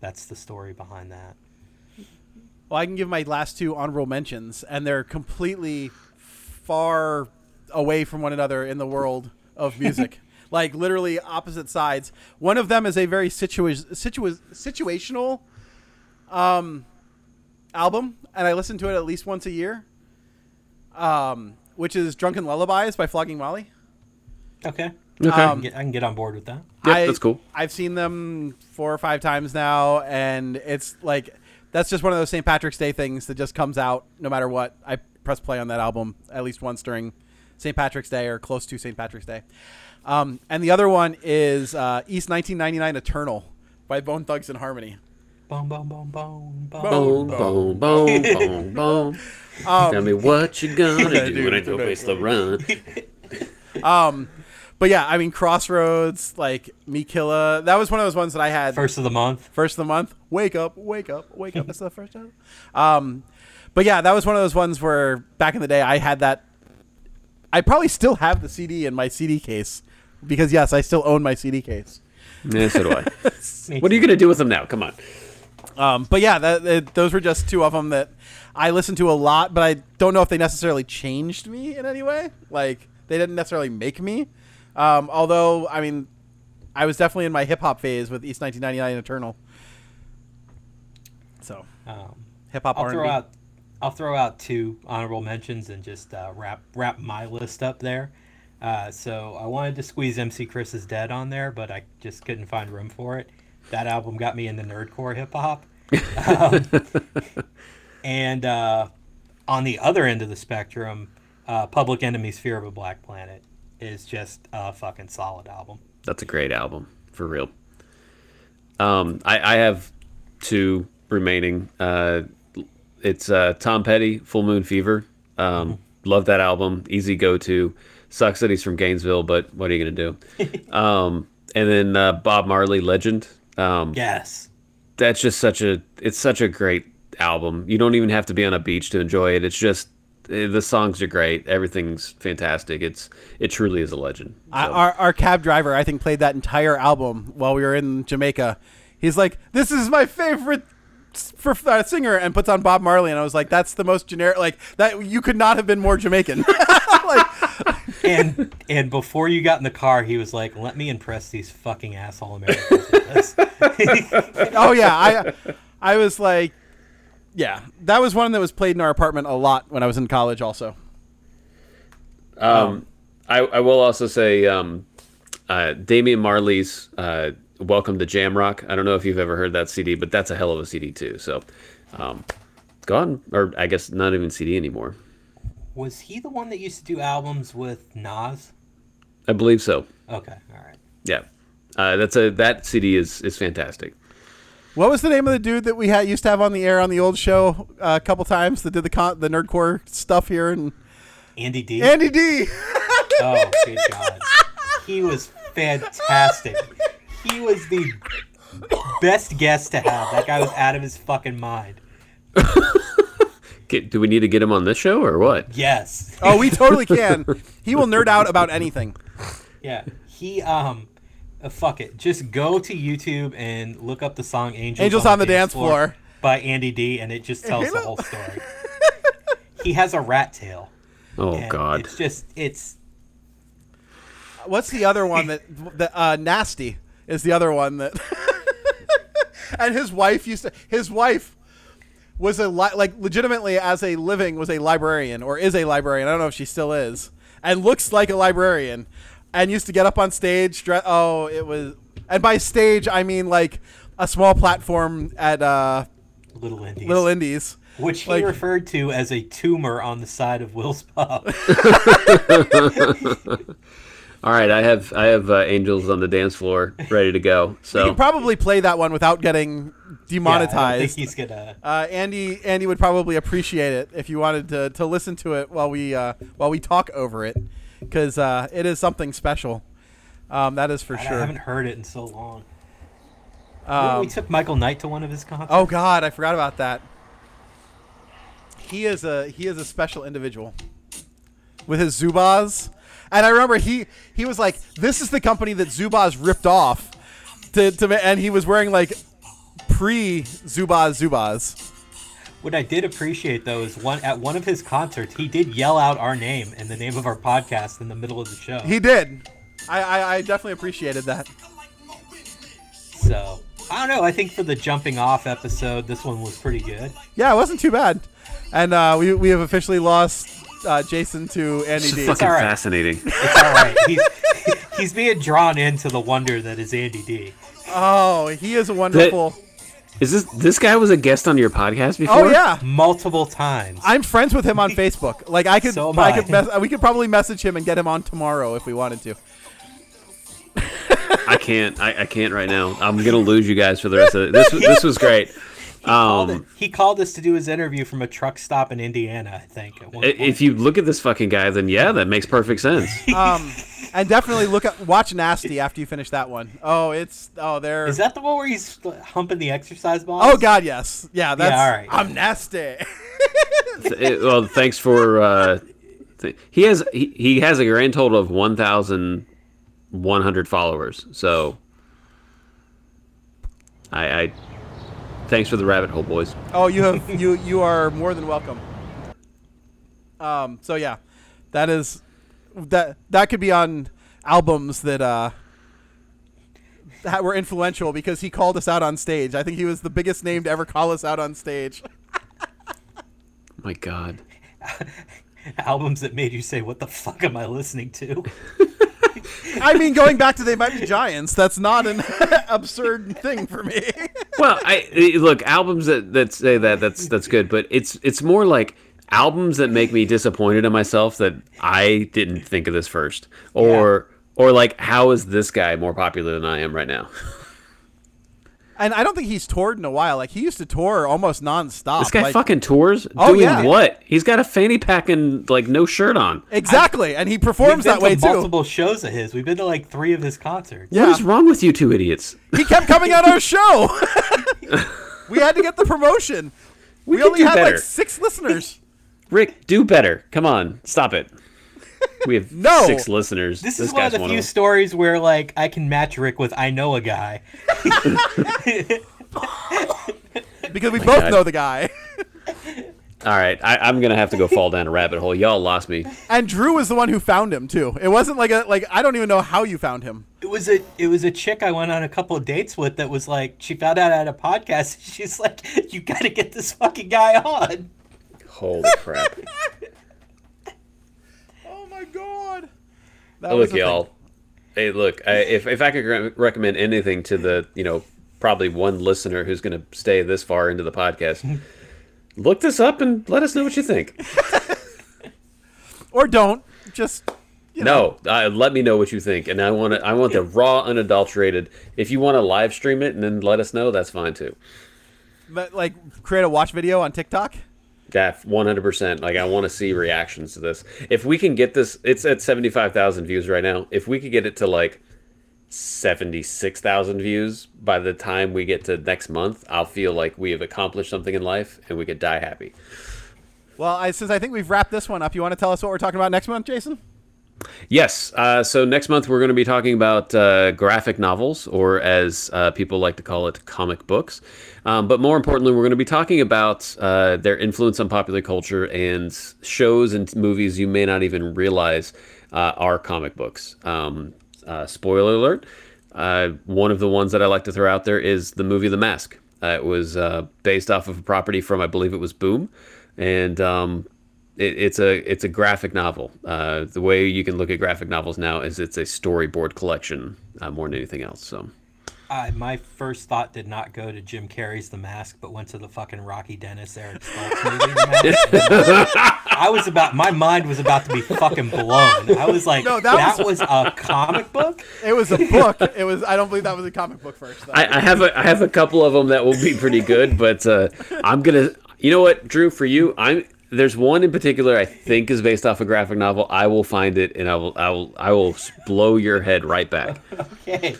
that's the story behind that. Well, I can give my last two honorable mentions, and they're completely far away from one another in the world of music. (laughs) like literally opposite sides. One of them is a very situa- situa- situational um, album, and I listen to it at least once a year. Um, which is "Drunken Lullabies" by Flogging Molly. Okay. Okay. I, can get, I can get on board with that. Yep, I- that's cool. I've seen them four or five times now, and it's like that's just one of those St. Patrick's Day things that just comes out no matter what. I press play on that album at least once during St. Patrick's Day or close to St. Patrick's Day. Um, and the other one is uh, East 1999 Eternal by Bone Thugs and Harmony. Boom, boom, boom, boom, boom. Boom, boom, boom, boom, boom. Um, Tell me what you gonna (laughs) do when I no place to run. (laughs) But yeah, I mean Crossroads, like Me Killa. That was one of those ones that I had First of the month. first of the month. Wake up, wake up, wake up. That's the first time. Um, but yeah, that was one of those ones where back in the day I had that. I probably still have the CD in my CD case because yes, I still own my CD case. Yeah, so do I. (laughs) What are you gonna do with them now? Come on. Um, but yeah, that, that- those were just two of them that I listened to a lot, but I don't know if they necessarily changed me in any way. Like they didn't necessarily make me. Um, although I mean, I was definitely in my hip hop phase with East 1999 Eternal. So Um, hip hop I'll R&B. throw out I'll throw out two honorable mentions and just uh, wrap wrap my list up there. Uh, so I wanted to squeeze MC Chris is Dead on there, but I just couldn't find room for it. That album got me into nerdcore hip hop. Um, (laughs) and uh, on the other end of the spectrum, uh, Public Enemy's Fear of a Black Planet is just a fucking solid album. That's a great album for real. Um, I, I have two remaining. It's uh, Tom Petty, Full Moon Fever. Um, love that album. Easy go to. Sucks that he's from Gainesville, but what are you gonna do? (laughs) um, and then uh, Bob Marley, Legend. Um, Yes. that's just such a it's such a great album. You don't even have to be on a beach to enjoy it. It's just eh, the songs are great. Everything's fantastic. It's it truly is a legend. I, So- our, our cab driver, I think, played that entire album while we were in Jamaica. He's like, "This is my favorite for uh, singer and puts on Bob Marley, and I was like, that's the most generic. Like that, you could not have been more Jamaican. (laughs) like, and and before you got in the car, he was like, "Let me impress these fucking asshole Americans with this." (laughs) oh yeah, I I was like, yeah, that was one that was played in our apartment a lot when I was in college. Also, Um, I, I will also say um, uh, Damian Marley's uh, "Welcome to Jamrock." I don't know if you've ever heard that CD, but that's a hell of a CD too. So, um, gone, or I guess not even CD anymore. was he the one that used to do albums with Nas? I believe so. Okay, all right. Yeah, uh, that's a that CD is is fantastic. what was the name of the dude that we had used to have on the air on the old show uh, a couple times that did the con- the nerdcore stuff here and Andy D. Andy D. oh, good God. He was fantastic. He was the best guest to have. That guy was out of his fucking mind. Do we need to get him on this show or what? Yes. oh, we totally can. He will nerd out about anything. Yeah. He um uh, fuck it. Just go to YouTube and look up the song Angels, Angels on the Dance Floor. by Andy D and it just tells the whole story. he has a rat tail. Oh God, It's just it's What's the other one that that uh, nasty is the other one that (laughs) and his wife used to his wife was a li- like legitimately as a living was a librarian or is a librarian I don't know if she still is and looks like a librarian and used to get up on stage dre- oh it was and by stage I mean like a small platform at uh, little indies. Little Indies which he like- referred to as a tumor on the side of Will's pub. (laughs) (laughs) all right. I have I have uh, Angels on the Dance Floor ready to go. (laughs) So you So can probably play that one without getting Yeah, I don't demonetized think he's gonna Uh, Andy, Andy would probably appreciate it if you wanted to, to listen to it while we uh, while we talk over it, because uh, it is something special. Um, that is for I sure. I haven't heard it in so long. Um, we took Michael Knight to one of his concerts. oh God, I forgot about that. He is a he is a special individual with his Zubaz, and I remember he he was like, "This is the company that Zubaz ripped off," to, to and he was wearing like pre Zubaz Zubaz. What I did appreciate though is one at one of his concerts, he did yell out our name and the name of our podcast in the middle of the show. He did. I, I, I definitely appreciated that. so I don't know. I think for the jumping off episode, this one was pretty good. Yeah, it wasn't too bad. And uh, we, we have officially lost uh, Jason to Andy it's D. fucking all right. fascinating. It's all right. He's he's being drawn into the wonder that is Andy D. Oh, he is a wonderful. Is this this guy was a guest on your podcast before? Oh yeah, Multiple times. I'm friends with him on (laughs) Facebook. Like I could, So I I. could, mess, we could probably message him and get him on tomorrow if we wanted to. I can't. I, I can't right now. I'm gonna lose you guys for the rest of it. This (laughs) this was great. Um, he called us to do his interview from a truck stop in Indiana. I think. At one i- point. if you look at this fucking guy, then yeah, that makes perfect sense. (laughs) Um, and definitely look at watch Nasty after you finish that one. Oh, it's oh there. is that the one where he's humping the exercise ball? Oh God, yes, yeah. That's all right. I'm nasty. (laughs) It- well, thanks for. Uh, th- he has he, he has a grand total of one thousand one hundred followers. So, I, I thanks for the rabbit hole, boys. Oh, you have (laughs) you you are more than welcome. Um. So yeah, that is that that could be on albums that uh that were influential because he called us out on stage. I think he was the biggest name to ever call us out on stage. (laughs) My God. (laughs) albums that made you say, "What the fuck am I listening to?" (laughs) I mean, going back to they might be giants. That's not an (laughs) absurd thing for me. Well, I eh, look albums that, that say that that's that's good, but it's it's more like albums that make me disappointed in myself that I didn't think of this first, or or like how is this guy more popular than I am right now? (laughs) and I don't think he's toured in a while. Like he used to tour almost nonstop. This guy like- fucking tours Oh, doing yeah. what? He's got a fanny pack and like no shirt on. exactly, and he performs that way to too. multiple shows of his. We've been to like three of his concerts. Yeah. What is wrong with you two idiots? He kept coming on our (laughs) show. we had to get the promotion. We, could only had better. like six listeners. Rick, do better. Come on, stop it. We have (laughs) No. six listeners. This, is one of the few them. stories where like I can match Rick with I know a guy. (laughs) because we both God. know the guy. All right, I, I'm gonna have to go fall down a rabbit hole. Y'all lost me. and Drew was the one who found him too. It wasn't like a like I don't even know how you found him. It was a it was a chick I went on a couple of dates with that was like she found out I had a podcast. (laughs) She's like, you got to get this fucking guy on. Holy crap! Oh my god. That look, a thing. y'all. Hey, look. I, if if I could re- recommend anything to the you know probably one listener who's gonna stay this far into the podcast, (laughs) look this up and let us know what you think. Or don't. Just you know. No, uh, let me know what you think, and I want to. I want the raw, unadulterated. If you want to live stream it and then let us know, that's fine too. But, like create a watch video on TikTok. Hundred percent. Like I want to see reactions to this. If we can get this, it's at seventy five thousand views right now. If we could get it to like seventy six thousand views by the time we get to next month, I'll feel like we have accomplished something in life and we could die happy. Well, I, since I think we've wrapped this one up, you want to tell us what we're talking about next month, Jason? Yes. Uh, so next month we're going to be talking about uh, graphic novels, or as uh, people like to call it, comic books. Um, but more importantly, we're going to be talking about uh, their influence on popular culture and shows and movies you may not even realize uh, are comic books. Um, uh, spoiler alert: uh, one of the ones that I like to throw out there is the movie The Mask. Uh, it was uh, based off of a property from, I believe it was Boom, and um, it, it's a it's a graphic novel. The way you can look at graphic novels now is it's a storyboard collection more than anything else. So I, my first thought did not go to Jim Carrey's The Mask, but went to the fucking Rocky Dennis Eric Stoltz movie. (laughs) I was about my mind was about to be fucking blown. I was like, No, that that, was, a comic book. It was a book. it was. I don't believe that was a comic book first. I, I have a I have a couple of them that will be pretty good, but uh, I'm gonna. You know what, Drew? For you, I'm. There's one in particular I think is based off a graphic novel. I will find it and I will I will I will blow your head right back. (laughs) Okay.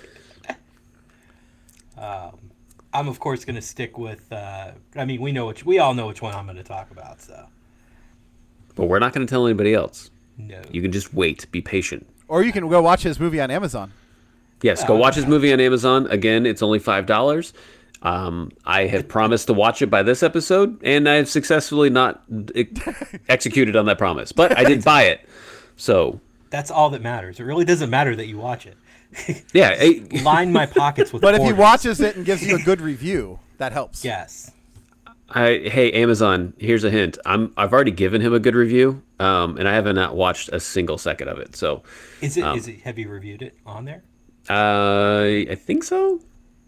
Um, I'm of course going to stick with. Uh, I mean, we know which we all know which one I'm going to talk about. So But we're not going to tell anybody else. no. You can just wait. Be patient. or you can go watch his movie on Amazon. Yes, go watch his movie on Amazon. Again, it's only five dollars. Um, I have promised to watch it by this episode, and I have successfully not e- (laughs) executed on that promise. But I did (laughs) buy it, so That's all that matters. It really doesn't matter that you watch it. (laughs) yeah. eh, (laughs) Line my pockets with. But if he watches it and gives you a good review, that helps. yes. I hey Amazon. Here's a hint. I'm I've already given him a good review, um, and I haven't watched a single second of it. So, Is it? Um, Is it? Have you reviewed it on there? uh, I think so.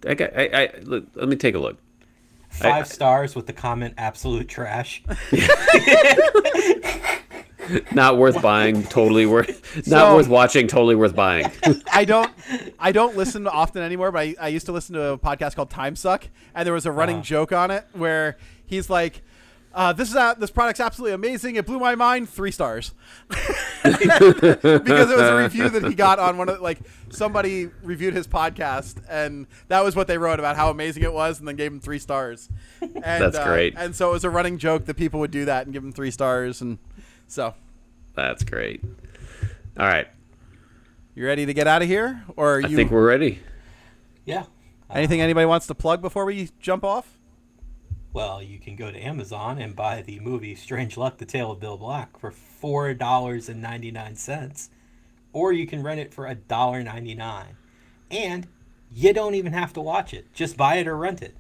I, got- I, I look, let me take a look. Five stars with the comment "absolute trash." (laughs) (laughs) Not worth buying. Totally worth. Not So- worth watching. Totally worth buying. (laughs) I don't I don't listen often anymore, but I, I used to listen to a podcast called Time Suck, and there was a running Uh-huh. joke on it where he's like, uh, "This is this product's absolutely amazing. It blew my mind. Three stars." (laughs) because it was a review that he got on one of like somebody reviewed his podcast, and that was what they wrote about how amazing it was, and then gave him three stars. And, That's uh, great. And so it was a running joke that people would do that and give him three stars, and so That's great. All right. you ready to get out of here, or are I you think we're ready. Yeah. anything uh, anybody wants to plug before we jump off? Well, you can go to Amazon and buy the movie Strange Luck: The Tale of Bill Black for four dollars and ninety nine cents, or you can rent it for a dollar ninety nine, and you don't even have to watch it. Just buy it or rent it.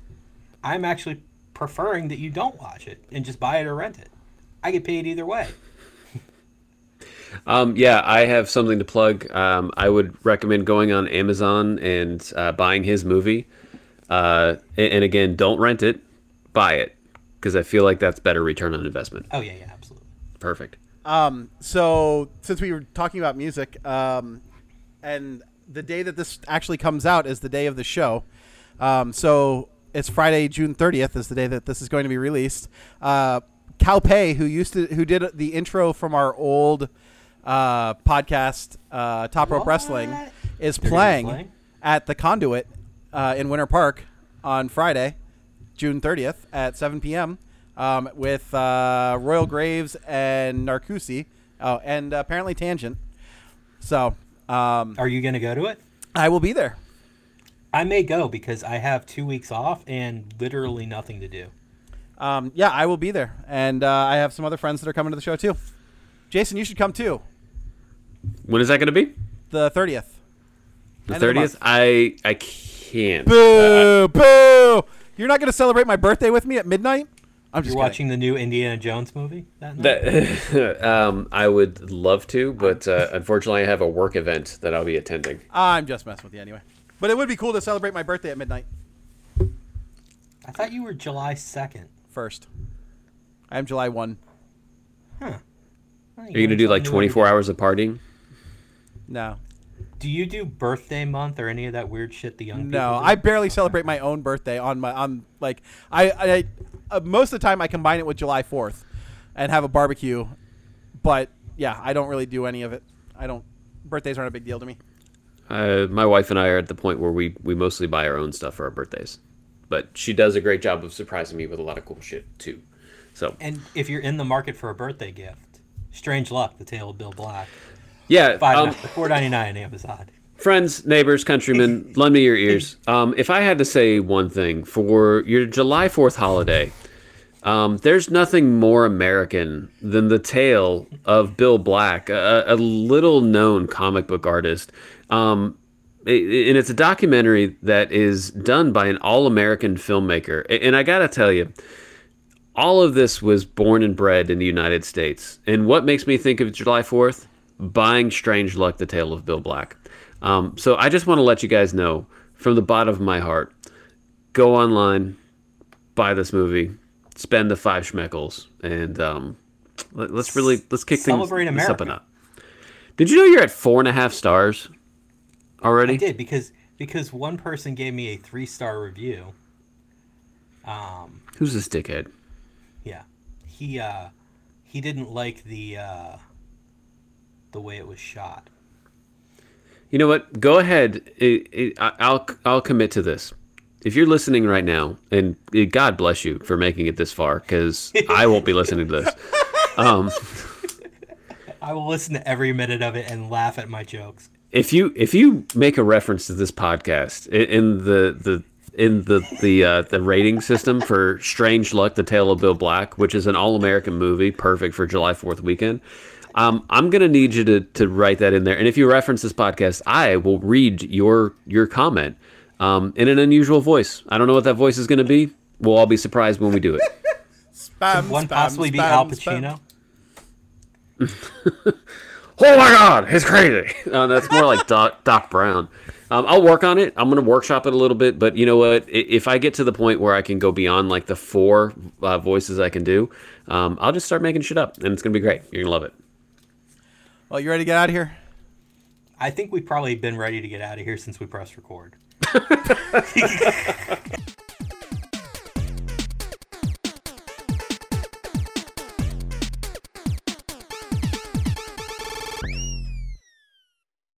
I'm actually preferring that you don't watch it and just buy it or rent it. I get paid either way. Um, yeah, I have something to plug. Um, I would recommend going on Amazon and uh, buying his movie. Uh, and, and again, don't rent it, buy it, because I feel like that's better return on investment. Oh yeah, yeah, absolutely. Perfect. Um, so since we were talking about music, um, and the day that this actually comes out is the day of the show. Um, so it's Friday, June 30th is the day that this is going to be released. Uh, Cal Pei, who used to, who did the intro from our old uh, podcast, uh, Top Rope Wrestling, is They're gonna be playing, playing? at the Conduit uh, in Winter Park on Friday, June 30th at 7 p.m. Um, with uh, Royal Graves and Narcoosee, oh, and apparently Tangent. So um, Are you gonna go to it? I will be there. I may go because I have two weeks off and literally nothing to do. Um, yeah, I will be there, and uh, I have some other friends that are coming to the show too. Jason, you should come too. When is that going to be? The thirtieth. The End of the thirtieth. I I can't. Boo! boo! You're not going to celebrate my birthday with me at midnight? I'm just You're kidding. watching the new Indiana Jones movie that night? That, (laughs) um, I would love to, but uh, (laughs) unfortunately, I have a work event that I'll be attending. I'm just messing with you anyway. But it would be cool to celebrate my birthday at midnight I thought you were July 2nd. first. I am July one. Huh. Are you going to do like 24 hours of partying? No, Do you do birthday month or any of that weird shit the young people no. I barely celebrate my own birthday on my on like I I uh, most of the time I combine it with July fourth, and have a barbecue. But yeah, I don't really do any of it. I don't. Birthdays aren't a big deal to me. Uh, my wife and I are at the point where we, we mostly buy our own stuff for our birthdays. But she does a great job of surprising me with a lot of cool shit, too. So, And if you're in the market for a birthday gift, Strange Luck, The Tale of Bill Black, yeah. five Um, four ninety nine Amazon. friends, neighbors, countrymen, (laughs) lend me your ears. Um, if I had to say one thing for your July 4th holiday, um, there's nothing more American than the tale of Bill Black, a, a little known comic book artist. Um, it- and it's a documentary that is done by an all American filmmaker. And I got to tell you, all of this was born and bred in the United States. And what makes me think of July 4th? Buying Strange Luck, The Tale of Bill Black. Um, so I just want to let you guys know from the bottom of my heart go online, buy this movie, spend the five schmeckles, and um, let, us really let's kick Celebrate things up a notch. Did you know you're at four and a half stars already? I did because because one person gave me a three star review. Um, Who's this dickhead? yeah, he uh, he didn't like the uh, the way it was shot. You know what? Go ahead. It, it, I'll I'll commit to this. If you're listening right now, and God bless you for making it this far, because (laughs) I won't be listening to this. Um, (laughs) I will listen to every minute of it and laugh at my jokes. if you if you make a reference to this podcast in the the in the the uh, the rating system for Strange Luck: The Tale of Bill Black, which is an all American movie, perfect for July Fourth weekend. Um, I'm gonna need you to to write that in there, and if you reference this podcast, I will read your your comment um, in an unusual voice. I don't know what that voice is gonna be. We'll all be surprised when we do it. Spam, One spam, possibly be spam, Al. Pacino. (laughs) Oh my God, it's crazy. (laughs) Uh, that's more like Doc, Doc Brown. Um, I'll work on it. I'm going to workshop it a little bit, but you know what? If I get to the point where I can go beyond like the four uh, voices I can do, um, I'll just start making shit up, and it's going to be great. You're going to love it. Well, you ready to get out of here? I think we've probably been ready to get out of here since we pressed record. (laughs) (laughs)